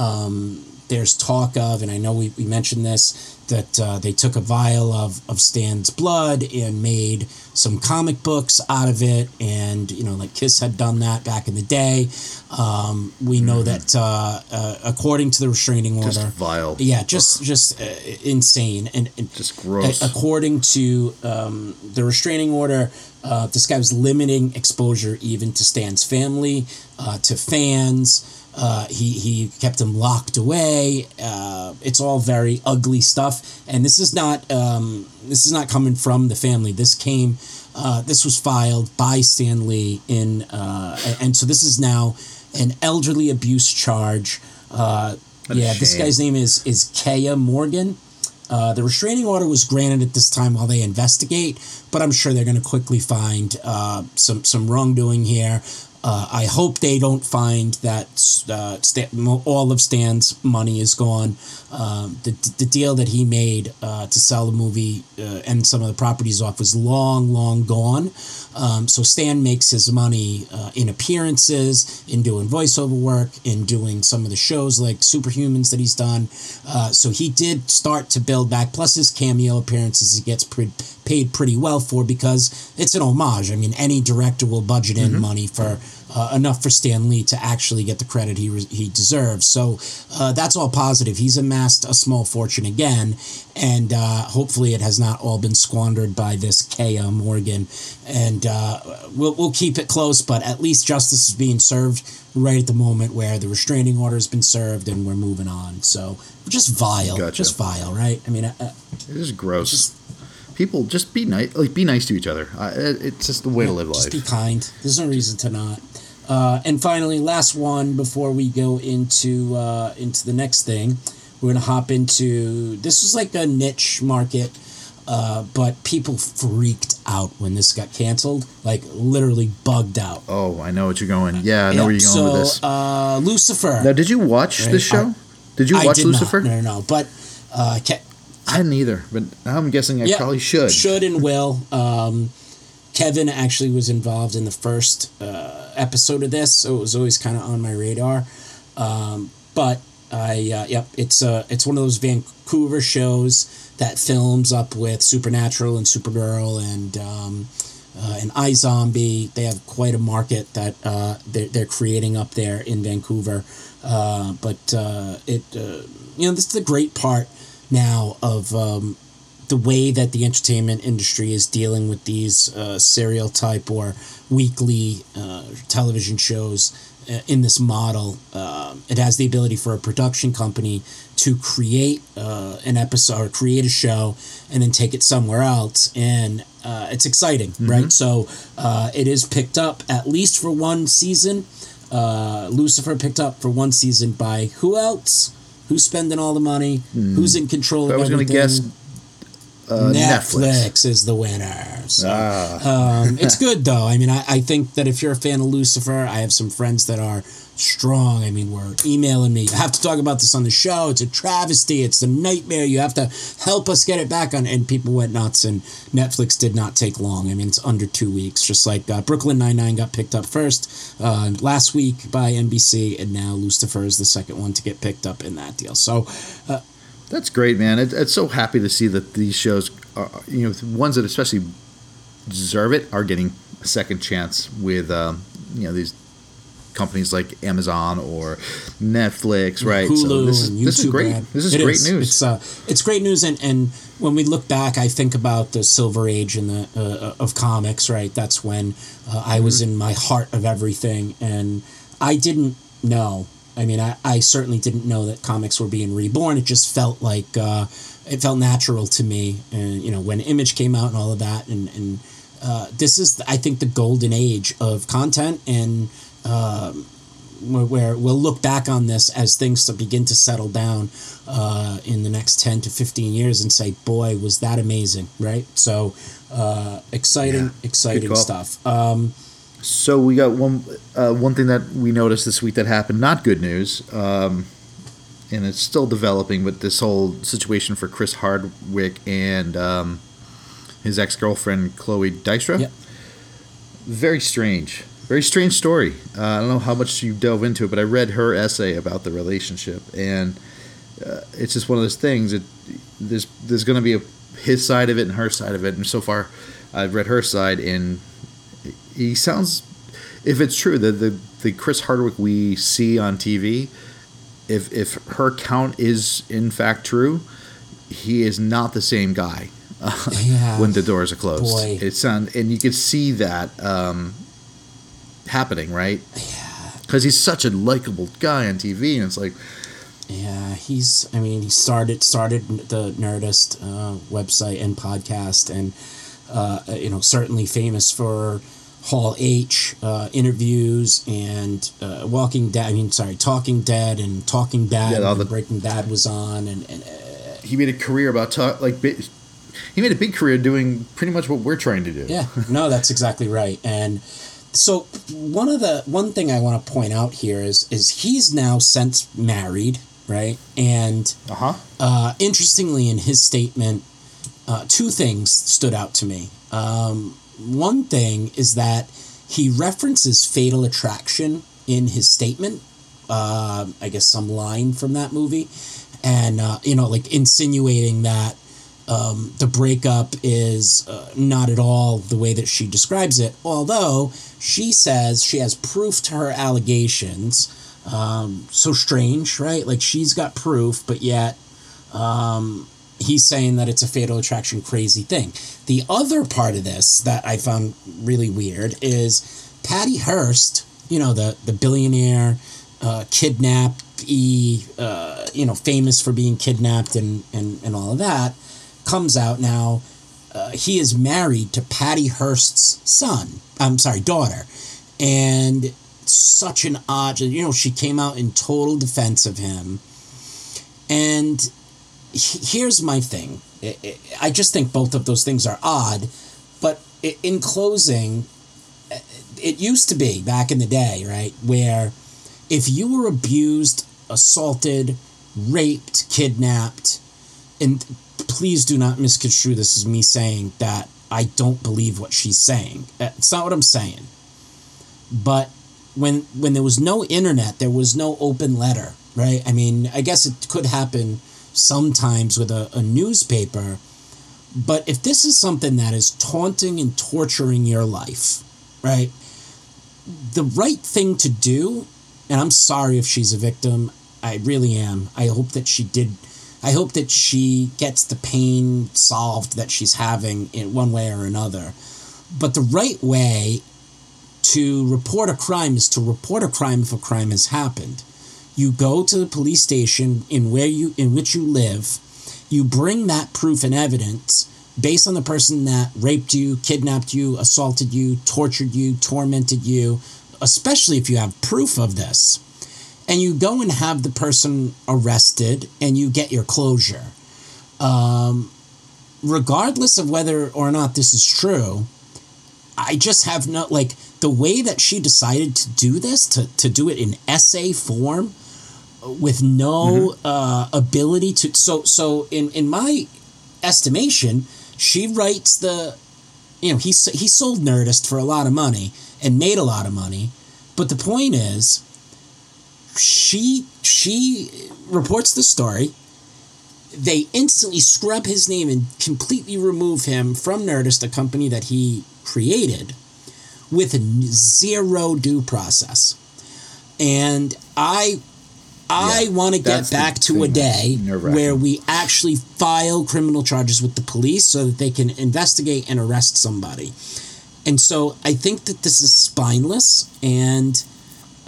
Um, there's talk of, and I know we, we mentioned this, that uh, they took a vial of, of Stan's blood and made some comic books out of it. And, you know, like Kiss had done that back in the day. Um, we know Mm-hmm. that uh, uh, according to the restraining order, Just vile. yeah, just just uh, insane and, and Just gross. according to um, the restraining order, uh, this guy was limiting exposure even to Stan's family, uh, to fans. Uh, he he kept him locked away. Uh, it's all very ugly stuff, and this is not um, this is not coming from the family. This came. Uh, this was filed by Stan Lee in, uh, and, so this is now an elderly abuse charge. Uh, yeah, this guy's name is is Keya Morgan. Uh, the restraining order was granted at this time while they investigate, but I'm sure they're going to quickly find uh, some some wrongdoing here. Uh, I hope they don't find that uh, Stan, all of Stan's money is gone. Um, the, the deal that he made uh, to sell the movie uh, and some of the properties off was long, long gone. Um, so Stan makes his money uh, in appearances, in doing voiceover work, in doing some of the shows like Superhumans that he's done. Uh, so he did start to build back. Plus his cameo appearances, he gets pre- paid pretty well for because it's an homage. I mean, any director will budget in money for uh, enough for Stan Lee to actually get the credit he re- he deserves. So uh, that's all positive. He's amassed a small fortune again, and uh, hopefully it has not all been squandered by this Keya Morgan. And uh, we'll we'll keep it close, but at least justice is being served right at the moment where the restraining order has been served, and we're moving on. So just vile, Gotcha. just vile, right? I mean, uh, uh, It is gross. People just be nice. Like be nice to each other. It- it's just the way to live life. Just life. be kind. There's no reason to not. Uh, and finally, last one before we go into uh, into the next thing, we're gonna hop into this was like a niche market, uh, but people freaked out when this got canceled. Like literally bugged out. oh, I know what you're going. Yeah, I know where you're going so, with this. Uh, Lucifer. now, did you watch Right, this show? did you I watch did Lucifer? Not, no, no, no. But uh, I didn't either, but I'm guessing I Yeah, probably should. Should and will. Um, Kevin actually was involved in the first uh, episode of this, so it was always kind of on my radar. Um, but I, uh, yep, it's uh, it's one of those Vancouver shows that films up with Supernatural and Supergirl and um, uh, and iZombie. They have quite a market that uh, they're, they're creating up there in Vancouver. Uh, but uh, it, uh, you know, this is the great part now of um, the way that the entertainment industry is dealing with these uh, serial type or weekly uh, television shows uh, in this model. Um it has the ability for a production company to create uh, an episode or create a show and then take it somewhere else. And uh, it's exciting, right? So uh, it is picked up at least for one season. Uh, Lucifer picked up for one season by who else? Who's spending all the money? Who's in control I was going to guess uh, Netflix. Netflix. is the winner. So, Ah, um, it's good though. I mean, I, I think that if you're a fan of Lucifer, I have some friends that are strong. I mean, we're emailing me. I have to talk about this on the show. It's a travesty. It's a nightmare. You have to help us get it back on. And people went nuts. And Netflix did not take long. I mean, it's under two weeks. Just like uh, Brooklyn Nine Nine got picked up first uh, last week by NBC, and now Lucifer is the second one to get picked up in that deal. So that's great, man. It, it's so happy to see that these shows, are, you know, ones that especially deserve it, are getting a second chance with, um, you know, these companies like Amazon or Netflix, right? Hulu so this is and this is great. ad. This is It great news. It's uh, it's great news, and and when we look back, I think about the silver age in the uh, of comics. Right, that's when uh, I was Mm-hmm. in my heart of everything, and I didn't know. I mean, I, I certainly didn't know that comics were being reborn. It just felt like uh, it felt natural to me, and you know, when Image came out and all of that, and and uh, this is, I think, the golden age of content and. Um, where, where we'll look back on this as things to begin to settle down uh, in the next 10 to 15 years and say boy was that amazing right so uh, exciting Yeah, exciting stuff um, So we got one uh, one thing that we noticed this week that happened. Not good news, um, and it's still developing. But this whole situation for Chris Hardwick and um, his ex girlfriend Chloe Dykstra. Yep. Very strange. Very strange story. Uh, I don't know how much you dove into it, but I read her essay about the relationship, and uh, it's just one of those things. It there's there's going to be a his side of it and her side of it, and so far, I've read her side, and he sounds if it's true that the the Chris Hardwick we see on TV, if if her count is in fact true, he is not the same guy uh, Yeah. when the doors are closed. Boy. It sound and you can see that um, happening, right? yeah Because he's such a likable guy on TV, and it's like, Yeah, he's. I mean, he started started the Nerdist uh, website and podcast, and uh, you know, certainly famous for Hall H uh, interviews and uh, Walking Dead. I mean, sorry, Talking Dead and Talking Bad. Yeah, all the- Breaking Bad was on, and, and uh, he made a career about talk like. He made a big career doing pretty much what we're trying to do. Yeah, no, that's exactly right. And so one of the one thing I want to point out here is is he's now since married, right? And Uh huh. uh, interestingly, in his statement, uh, two things stood out to me. Um, one thing is that he references fatal attraction in his statement. Uh, I guess some line from that movie, and uh, you know, like insinuating that um, the breakup is uh, not at all the way that she describes it. Although she says she has proof to her allegations. Um, so strange, right? Like she's got proof, but yet um, he's saying that it's a fatal attraction crazy thing. The other part of this that I found really weird is Patty Hearst, you know, the, the billionaire, uh, kidnapped, uh, you know, famous for being kidnapped and, and, and all of that, comes out now. Uh, he is married to Patty Hearst's son. I'm sorry, daughter. And such an odd, you know, she came out in total defense of him. And he- here's my thing. I- I- I just think both of those things are odd. But in closing, it used to be back in the day, right, where if you were abused, assaulted, raped, kidnapped, and please do not misconstrue this as me saying that I don't believe what she's saying. It's not what I'm saying. But when when there was no internet, there was no open letter, right? I mean, I guess it could happen sometimes with a, a newspaper, but if this is something that is taunting and torturing your life, right? The right thing to do, and I'm sorry if she's a victim, I really am. I hope that she did I hope that she gets the pain solved that she's having in one way or another. But the right way to report a crime is to report a crime if a crime has happened. You go to the police station in where you in which you live, you bring that proof and evidence based on the person that raped you, kidnapped you, assaulted you, tortured you, tormented you, especially if you have proof of this. And you go and have the person arrested and you get your closure. Um, regardless of whether or not this is true, I just have no like the way that she decided to do this to to do it in essay form with no uh, ability to so so in in my estimation she writes the you know he he sold Nerdist for a lot of money and made a lot of money but the point is she she reports the story they instantly scrub his name and completely remove him from Nerdist, a company that he created, with zero due process. And I, I Yeah, want to get back to a day where we actually file criminal charges with the police so that they can investigate and arrest somebody. And so I think that this is spineless, and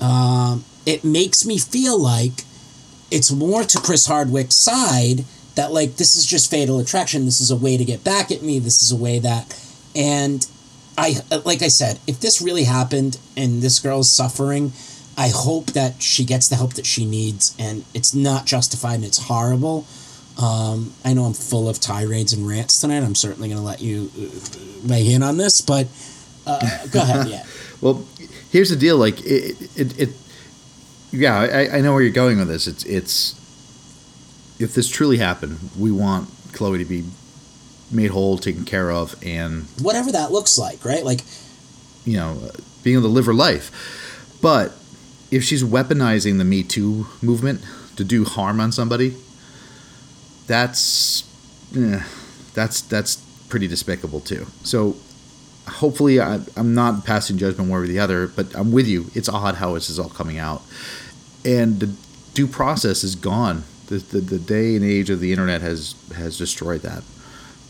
um, it makes me feel like it's more to Chris Hardwick's side that like this is just fatal attraction. This is a way to get back at me. This is a way that, and I like I said, if this really happened and this girl is suffering, I hope that she gets the help that she needs, and it's not justified and it's horrible. Um, I know I'm full of tirades and rants tonight. I'm certainly going to let you uh, weigh in on this, but uh, go ahead. Yeah. well, here's the deal. Like it, it, it yeah, I, I know where you're going with this. It's, it's, if this truly happened, we want Chloe to be made whole, taken care of, and whatever that looks like, right? Like, you know, being able to live her life. But if she's weaponizing the Me Too movement to do harm on somebody, that's eh, that's that's pretty despicable too. So hopefully I, am not passing judgment one way or the other, but I'm with you. It's odd how this is all coming out, and the due process is gone. The, the, the day and age of the internet has has destroyed that.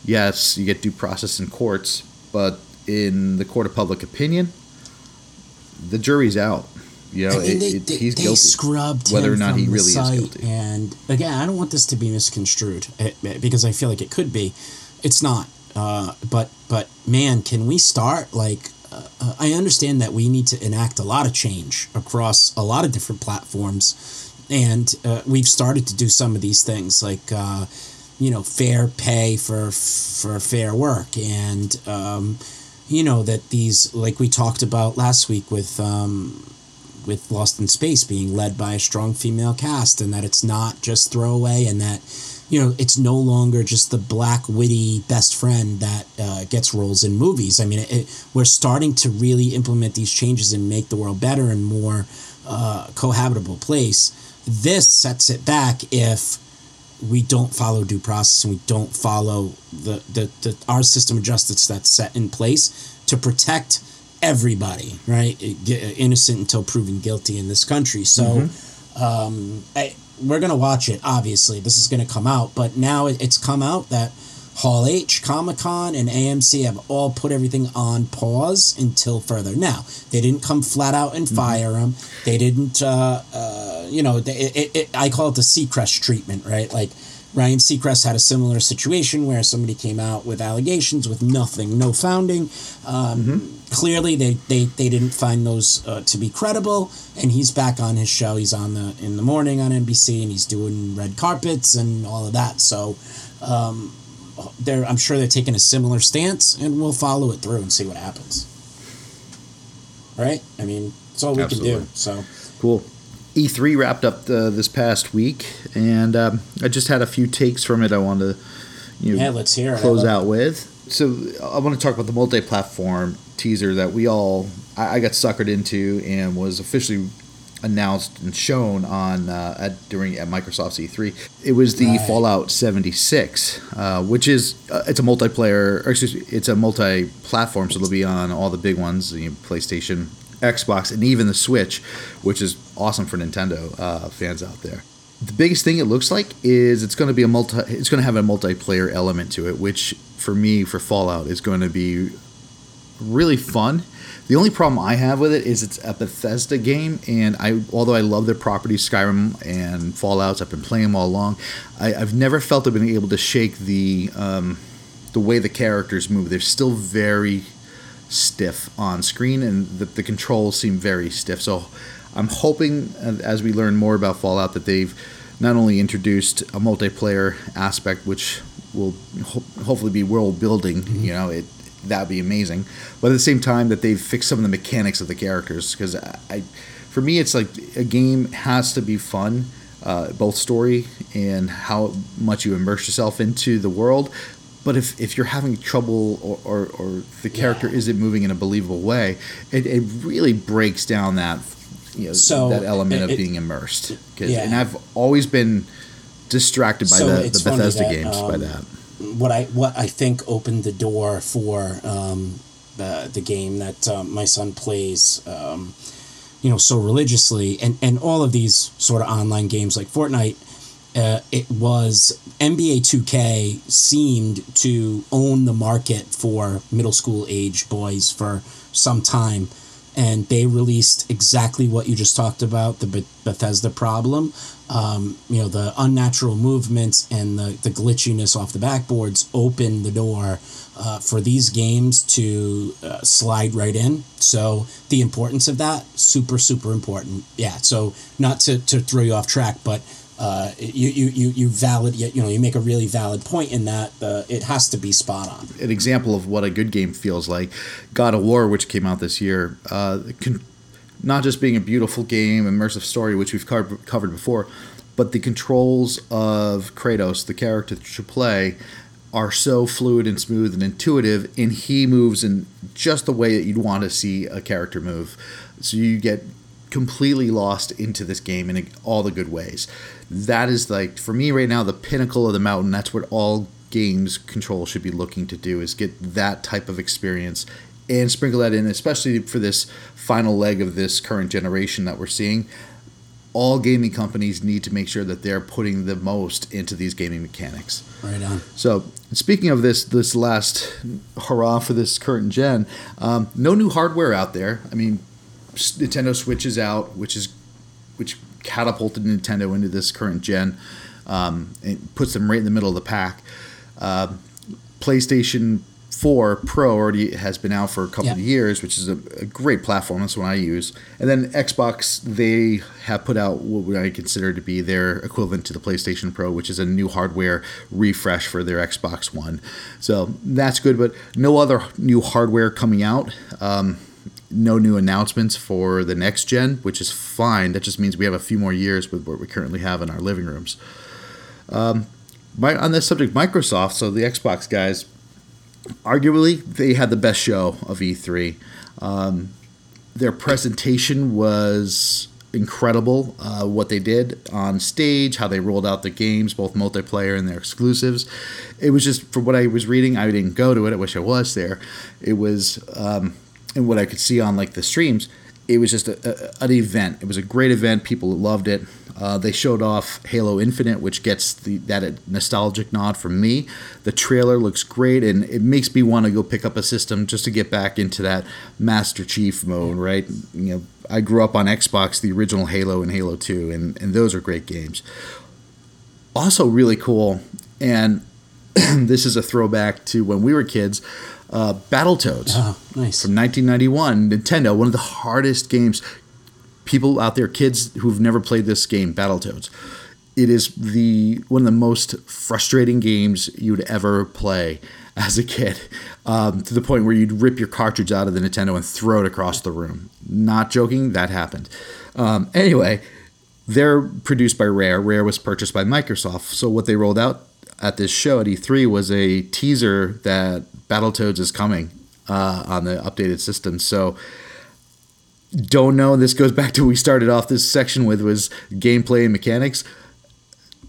Yes, you get due process in courts, but in the court of public opinion, the jury's out. You know, I mean, it, they, it, they, he's they guilty. scrubbed whether or not from he really is guilty. And again, I don't want this to be misconstrued eh, eh, because I feel like it could be. It's not. Uh, but but man, can we start like? Uh, uh, I understand that we need to enact a lot of change across a lot of different platforms, and uh, we've started to do some of these things like uh, you know fair pay for for fair work and um, you know that these like we talked about last week with um, with Lost in Space being led by a strong female cast and that it's not just throwaway and that you know it's no longer just the black witty best friend that uh, gets roles in movies. I mean, it, it, we're starting to really implement these changes and make the world better and more uh, cohabitable place. This sets it back if we don't follow due process and we don't follow the, the, the our system of justice that's set in place to protect everybody, right? Innocent until proven guilty in this country. So, mm-hmm. um, I, we're gonna watch it. Obviously, this is gonna come out, but now it's come out that Hall H, Comic Con, and AMC have all put everything on pause until further. Now, they didn't come flat out and mm-hmm. fire mm-hmm. him. They didn't, uh, uh, you know, they, it, it, I call it the Seacrest treatment, right? Like Ryan Seacrest had a similar situation where somebody came out with allegations with nothing, no founding. Um, mm-hmm. Clearly, they, they, they didn't find those uh, to be credible, and he's back on his show. He's on the in the morning on NBC, and he's doing red carpets and all of that. So, um, they're I'm sure they're taking a similar stance, and we'll follow it through and see what happens. Right? I mean, it's all we Absolutely. can do. So cool. E3 wrapped up the, this past week, and um, I just had a few takes from it. I wanted to, you know, yeah, let's hear close out with. So I want to talk about the multi-platform teaser that we all I, I got suckered into and was officially announced and shown on uh, at during at Microsoft's E3. It was the right. Fallout 76, uh, which is uh, it's a multiplayer, or excuse me, it's a multi-platform, so it'll be on all the big ones, you know, PlayStation, Xbox, and even the Switch, which is awesome for Nintendo uh, fans out there. The biggest thing it looks like is it's going to be a multi. It's going to have a multiplayer element to it, which for me for Fallout is going to be really fun the only problem I have with it is it's a Bethesda game, and I although I love their properties, Skyrim and Fallout's, I've been playing them all along. I, have never felt I've been able to shake the um, the way the characters move. They're still very stiff on screen, and the, the controls seem very stiff. So I'm hoping as we learn more about Fallout that they've not only introduced a multiplayer aspect, which will ho- hopefully be world building. Mm-hmm. You know, it that'd be amazing. But at the same time, that they've fixed some of the mechanics of the characters because I, for me, it's like a game has to be fun, uh, both story and how much you immerse yourself into the world. But if, if you're having trouble or, or, or the character yeah. isn't moving in a believable way, it, it really breaks down that you know so that element it, of being immersed. Yeah. And I've always been distracted by so the, the Bethesda that, games um, by that what I what I think opened the door for um, the the game that um, my son plays, um, you know, so religiously, and and all of these sort of online games like Fortnite. Uh, it was NBA 2K seemed to own the market for middle school age boys for some time, and they released exactly what you just talked about the Bethesda problem. Um, you know, the unnatural movements and the, the glitchiness off the backboards open the door uh, for these games to uh, slide right in. So the importance of that, super, super important. Yeah. So not to, to throw you off track, but uh, you, you, you, you valid, you know, you make a really valid point in that uh, it has to be spot on. An example of what a good game feels like God of War, which came out this year, uh, con- not just being a beautiful game, immersive story, which we've co- covered before, but the controls of Kratos, the character that you play, are so fluid and smooth and intuitive, and he moves in just the way that you'd want to see a character move. So you get completely lost into this game in all the good ways that is like for me right now the pinnacle of the mountain. That's what all games control should be looking to do is get that type of experience and sprinkle that in, especially for this final leg of this current generation that we're seeing. All gaming companies need to make sure that they're putting the most into these gaming mechanics. Right on. So, speaking of this, this last hurrah for this current gen, um, no new hardware out there. I mean, Nintendo Switch is out, which is which catapulted Nintendo into this current gen. Um, it puts them right in the middle of the pack. Uh, PlayStation 4 Pro already has been out for a couple yeah. of years, which is a, a, great platform. That's one I use. And then Xbox, they have put out what I consider to be their equivalent to the PlayStation Pro, which is a new hardware refresh for their Xbox One. So that's good, but no other new hardware coming out. Um, no new announcements for the next gen, which is fine. That just means we have a few more years with what we currently have in our living rooms. Um, my, on this subject, Microsoft, so the Xbox guys, arguably they had the best show of E3. Um, their presentation was incredible. Uh, what they did on stage, how they rolled out the games, both multiplayer and their exclusives. It was just, for what I was reading, I didn't go to it. I wish I was there. It was um, and what I could see on like the streams, it was just a, a, an event. It was a great event. People loved it. Uh, they showed off Halo Infinite, which gets the that nostalgic nod from me. The trailer looks great, and it makes me want to go pick up a system just to get back into that Master Chief mode. Right? You know, I grew up on Xbox, the original Halo and Halo Two, and and those are great games. Also, really cool, and this is a throwback to when we were kids uh, Battletoads. Oh, nice. From 1991, Nintendo, one of the hardest games. People out there, kids who've never played this game, Battletoads. It is the one of the most frustrating games you'd ever play as a kid, um, to the point where you'd rip your cartridge out of the Nintendo and throw it across the room. Not joking, that happened. Um, anyway, they're produced by Rare. Rare was purchased by Microsoft. So what they rolled out at this show at E3 was a teaser that Battletoads is coming uh, on the updated system. So don't know. This goes back to what we started off this section with was gameplay and mechanics.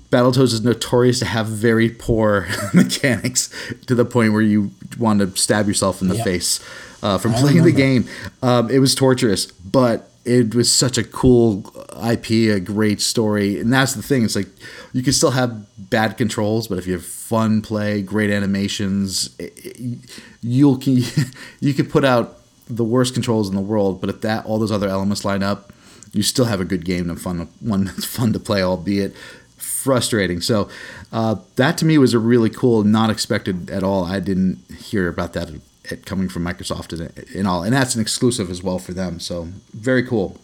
Battletoads is notorious to have very poor mechanics to the point where you want to stab yourself in the yep. face uh, from I playing remember. the game. Um, it was torturous, but it was such a cool IP, a great story, and that's the thing. It's like you can still have bad controls, but if you have fun play, great animations, you'll can you can put out the worst controls in the world, but if that all those other elements line up, you still have a good game and fun one that's fun to play, albeit frustrating. So uh, that to me was a really cool, not expected at all. I didn't hear about that it coming from Microsoft and, and all, and that's an exclusive as well for them. So very cool.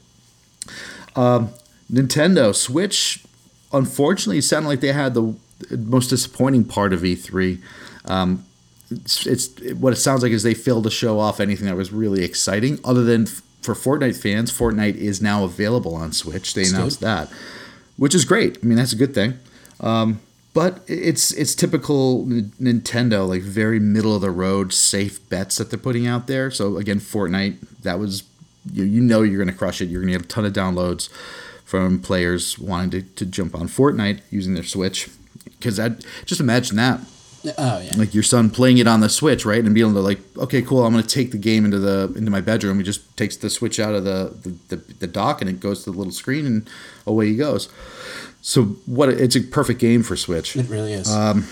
Um, Nintendo Switch, unfortunately, sounded like they had the most disappointing part of E3. Um, it's, it's, what it sounds like is they failed to show off anything that was really exciting, other than f- for Fortnite fans. Fortnite is now available on Switch. They announced that, which is great. I mean, that's a good thing. Um, but it's it's typical Nintendo, like very middle of the road, safe bets that they're putting out there. So again, Fortnite, that was you, you know you're going to crush it. You're going to get a ton of downloads from players wanting to, to jump on Fortnite using their Switch. Because I just imagine that. Oh yeah. Like your son playing it on the Switch, right, and being able to like, okay, cool, I'm going to take the game into the into my bedroom. He just takes the Switch out of the the, the, the dock and it goes to the little screen and away he goes. So what? It's a perfect game for Switch. It really is. Um,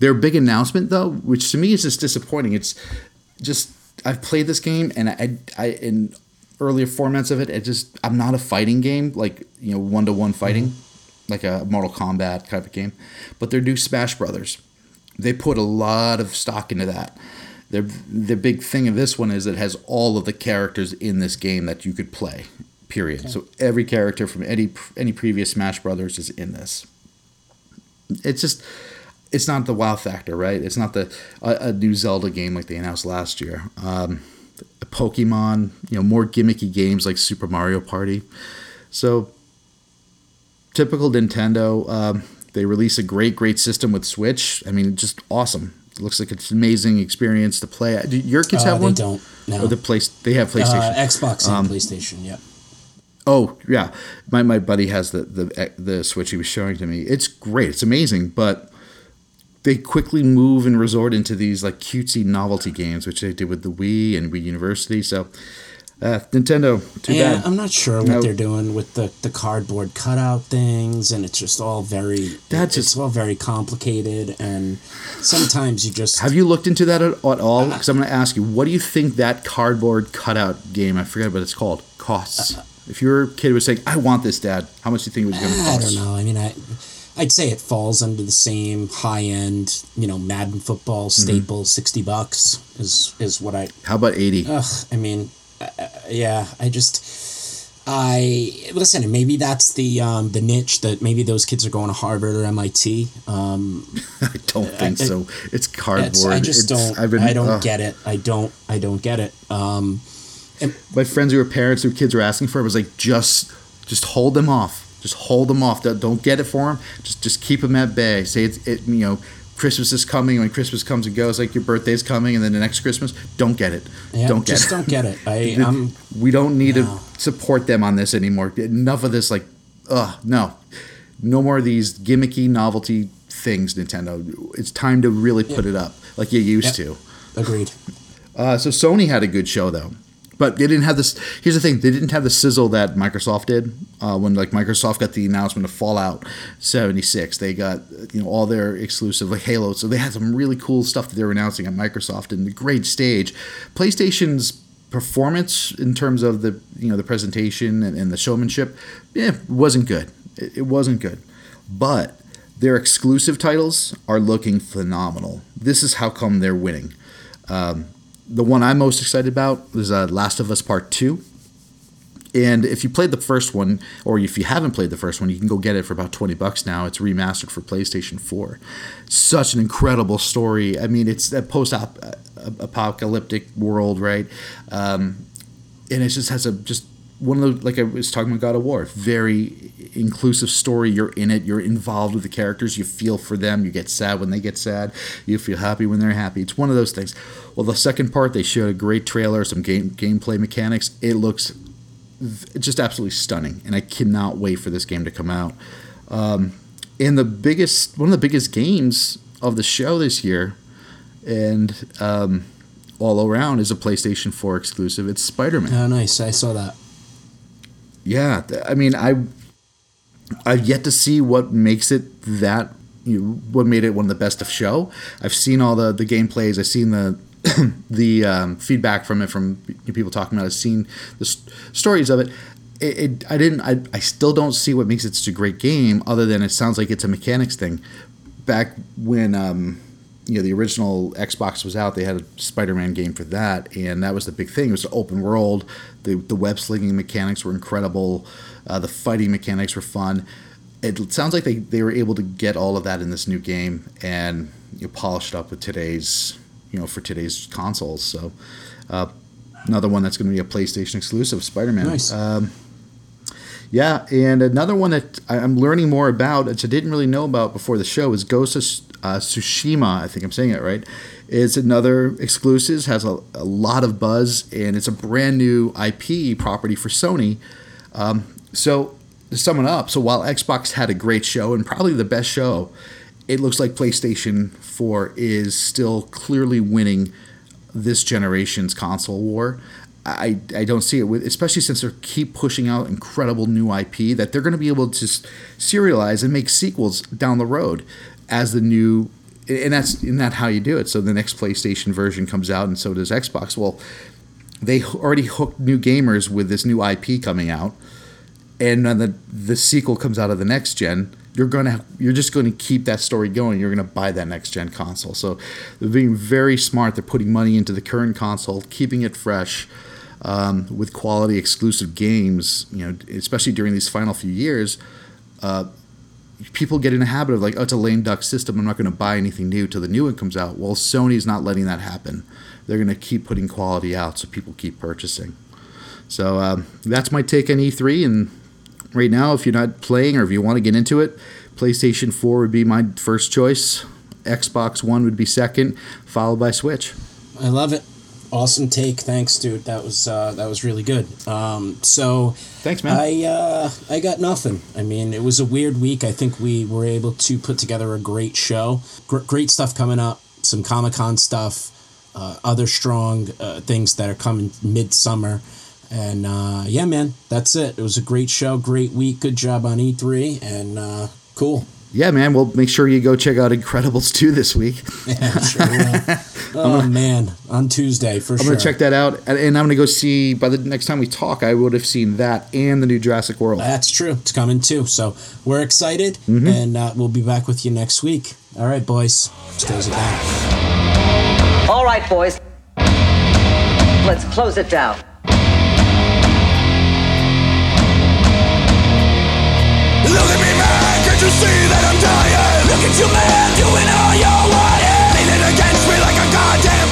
their big announcement, though, which to me is just disappointing. It's just I've played this game and I, I and earlier formats of it. It just I'm not a fighting game like you know one to one fighting, like a Mortal Kombat type of game. But their new Smash Brothers, they put a lot of stock into that. Their the big thing of this one is it has all of the characters in this game that you could play. Period. So every character from any any previous Smash Brothers is in this. It's just it's not the wow factor, right? It's not the a, a new Zelda game like they announced last year. Um, Pokemon, you know, more gimmicky games like Super Mario Party. So typical Nintendo. Um, they release a great, great system with Switch. I mean, just awesome. It looks like it's an amazing experience to play. Do your kids Uh, have they one? don't. No. Or the place they have uh, PlayStation. Xbox Um, and PlayStation. Yeah. Oh yeah, my my buddy has the the the Switch he was showing to me. It's great. It's amazing, but they quickly move and resort into these like cutesy novelty games, which they did with the Wii and Wii University. So uh, Nintendo, too yeah, bad. I'm not sure what No. they're doing with the, the cardboard cutout things, and it's just all very That's it's just- all very complicated, and sometimes you just Have you looked into that at, at all? Because I'm going to ask you, what do you think that cardboard cutout game? I forget what it's called. Costs. If your kid was saying, "I want this, Dad," how much do you think it was going to cost? I don't know. I mean, I I'd say it falls under the same high end, you know, Madden football Mm-hmm. staple. Sixty bucks is is what I. How about eighty? Ugh, I mean, uh, uh, yeah. I just. I listen, and maybe that's the um, the niche that maybe those kids are going to Harvard or MIT. Um, I don't think I- so. It's cardboard. it's, I just It's- don't. I've been- I don't get it. I don't. I don't get it. Um, my friends who were parents who kids were asking for it was like just just hold them off. Just hold them off. Don't, get it for them just just keep them at bay. Say it's it you know christmas is coming. When christmas comes and goes like your birthday's coming and then the next christmas don't get it. Yeah, don't get just it. don't get it. I, I'm. we don't need No. to support them on this anymore. Enough of this like ugh no. No more of these gimmicky novelty things nintendo. It's time to really put it up like you used Yep. to. Agreed. uh, so Sony had a good show though, but they didn't have this. Here's the thing: they didn't have the sizzle that Microsoft did uh, when like Microsoft got the announcement of Fallout 76. They got you know all their exclusive like Halo, so they had some really cool stuff that they were announcing at Microsoft and the great stage. PlayStation's performance in terms of the you know the presentation and, and the showmanship, yeah, wasn't good. It, it wasn't good, but their exclusive titles are looking phenomenal. This is how come they're winning the one I'm most excited about is uh, Last of Us Part Two. And if you played the first one, or if you haven't played the first one, you can go get it for about twenty bucks now. It's remastered for PlayStation Four. Such an incredible story. I mean, it's a post-apocalyptic world, right? Um, and it just has a just one of the like I was talking about God of War, very inclusive story. You're in it. You're involved with the characters. You feel for them. You get sad when they get sad. You feel happy when they're happy. It's one of those things. Well, the second part they showed a great trailer, some game gameplay mechanics. It looks just absolutely stunning, and I cannot wait for this game to come out. Um, and the biggest, one of the biggest games of the show this year, and um, all around is a PlayStation 4 exclusive. It's Spider Man. Oh, nice. I saw that. Yeah, I mean, I I've yet to see what makes it that you what made it one of the best of show. I've seen all the the gameplays. I've seen the the um, feedback from it from people talking about. it. I've seen the s- stories of it. It, it. I didn't. I, I still don't see what makes it such a great game, other than it sounds like it's a mechanics thing. Back when um, you know the original Xbox was out, they had a Spider-Man game for that, and that was the big thing. It was an open world. The the web slinging mechanics were incredible. Uh, the fighting mechanics were fun. It sounds like they, they were able to get all of that in this new game and you know, polish it up with today's you know for today's consoles. So uh, another one that's going to be a PlayStation exclusive, Spider-Man. Nice. Um, yeah, and another one that I'm learning more about, which I didn't really know about before the show, is Ghost of uh, Tsushima. I think I'm saying it right. It's another exclusive, has a, a lot of buzz, and it's a brand new IP property for Sony. Um, so to sum it up, so while Xbox had a great show and probably the best show, it looks like PlayStation 4 is still clearly winning this generation's console war. I, I don't see it with especially since they keep pushing out incredible new IP that they're going to be able to serialize and make sequels down the road as the new and that's isn't that how you do it so the next PlayStation version comes out and so does Xbox well they already hooked new gamers with this new IP coming out, and the the sequel comes out of the next gen. You're gonna you're just going to keep that story going. You're going to buy that next gen console. So they're being very smart. They're putting money into the current console, keeping it fresh. Um, with quality exclusive games, you know, especially during these final few years, uh, people get in a habit of like, oh, it's a lame duck system. I'm not going to buy anything new till the new one comes out. Well, Sony's not letting that happen. They're going to keep putting quality out, so people keep purchasing. So um, that's my take on E3. And right now, if you're not playing or if you want to get into it, PlayStation 4 would be my first choice. Xbox One would be second, followed by Switch. I love it. Awesome take. Thanks, dude. That was uh, that was really good. Um, so Thanks, man. I uh, I got nothing. I mean, it was a weird week. I think we were able to put together a great show. Gr- great stuff coming up. Some Comic Con stuff. Uh, other strong uh, things that are coming midsummer. And uh, yeah, man, that's it. It was a great show, great week. Good job on E3, and uh, cool. Yeah, man. Well, make sure you go check out Incredibles 2 this week. Yeah, sure will. oh man, on Tuesday for I'm sure. going to check that out. And, and I'm going to go see, by the next time we talk, I would have seen that and the new Jurassic World. That's true. It's coming too. So we're excited, Mm-hmm. and uh, we'll be back with you next week. All right, boys. Let's it down. All right, boys. Let's close it down. Can't you see that I'm dying? Look at you, man, doing all. Leaning against me like a goddamn.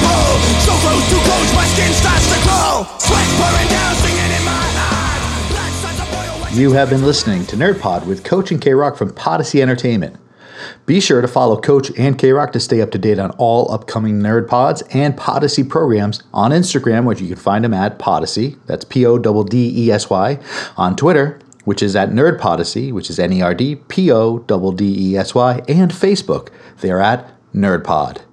So close, my skin starts to glow. Pouring down, singing in my You have been listening to Nerd Pod with Coach and K Rock from Podyssey Entertainment. Be sure to follow Coach and K Rock to stay up to date on all upcoming Nerd Pods and Podyssey programs on Instagram, which you can find them at Podyssey. That's P O D D E S Y. On Twitter, which is at Nerd Podyssey, which is N E R D P O D D E S Y. And Facebook, they're at Nerd Pod.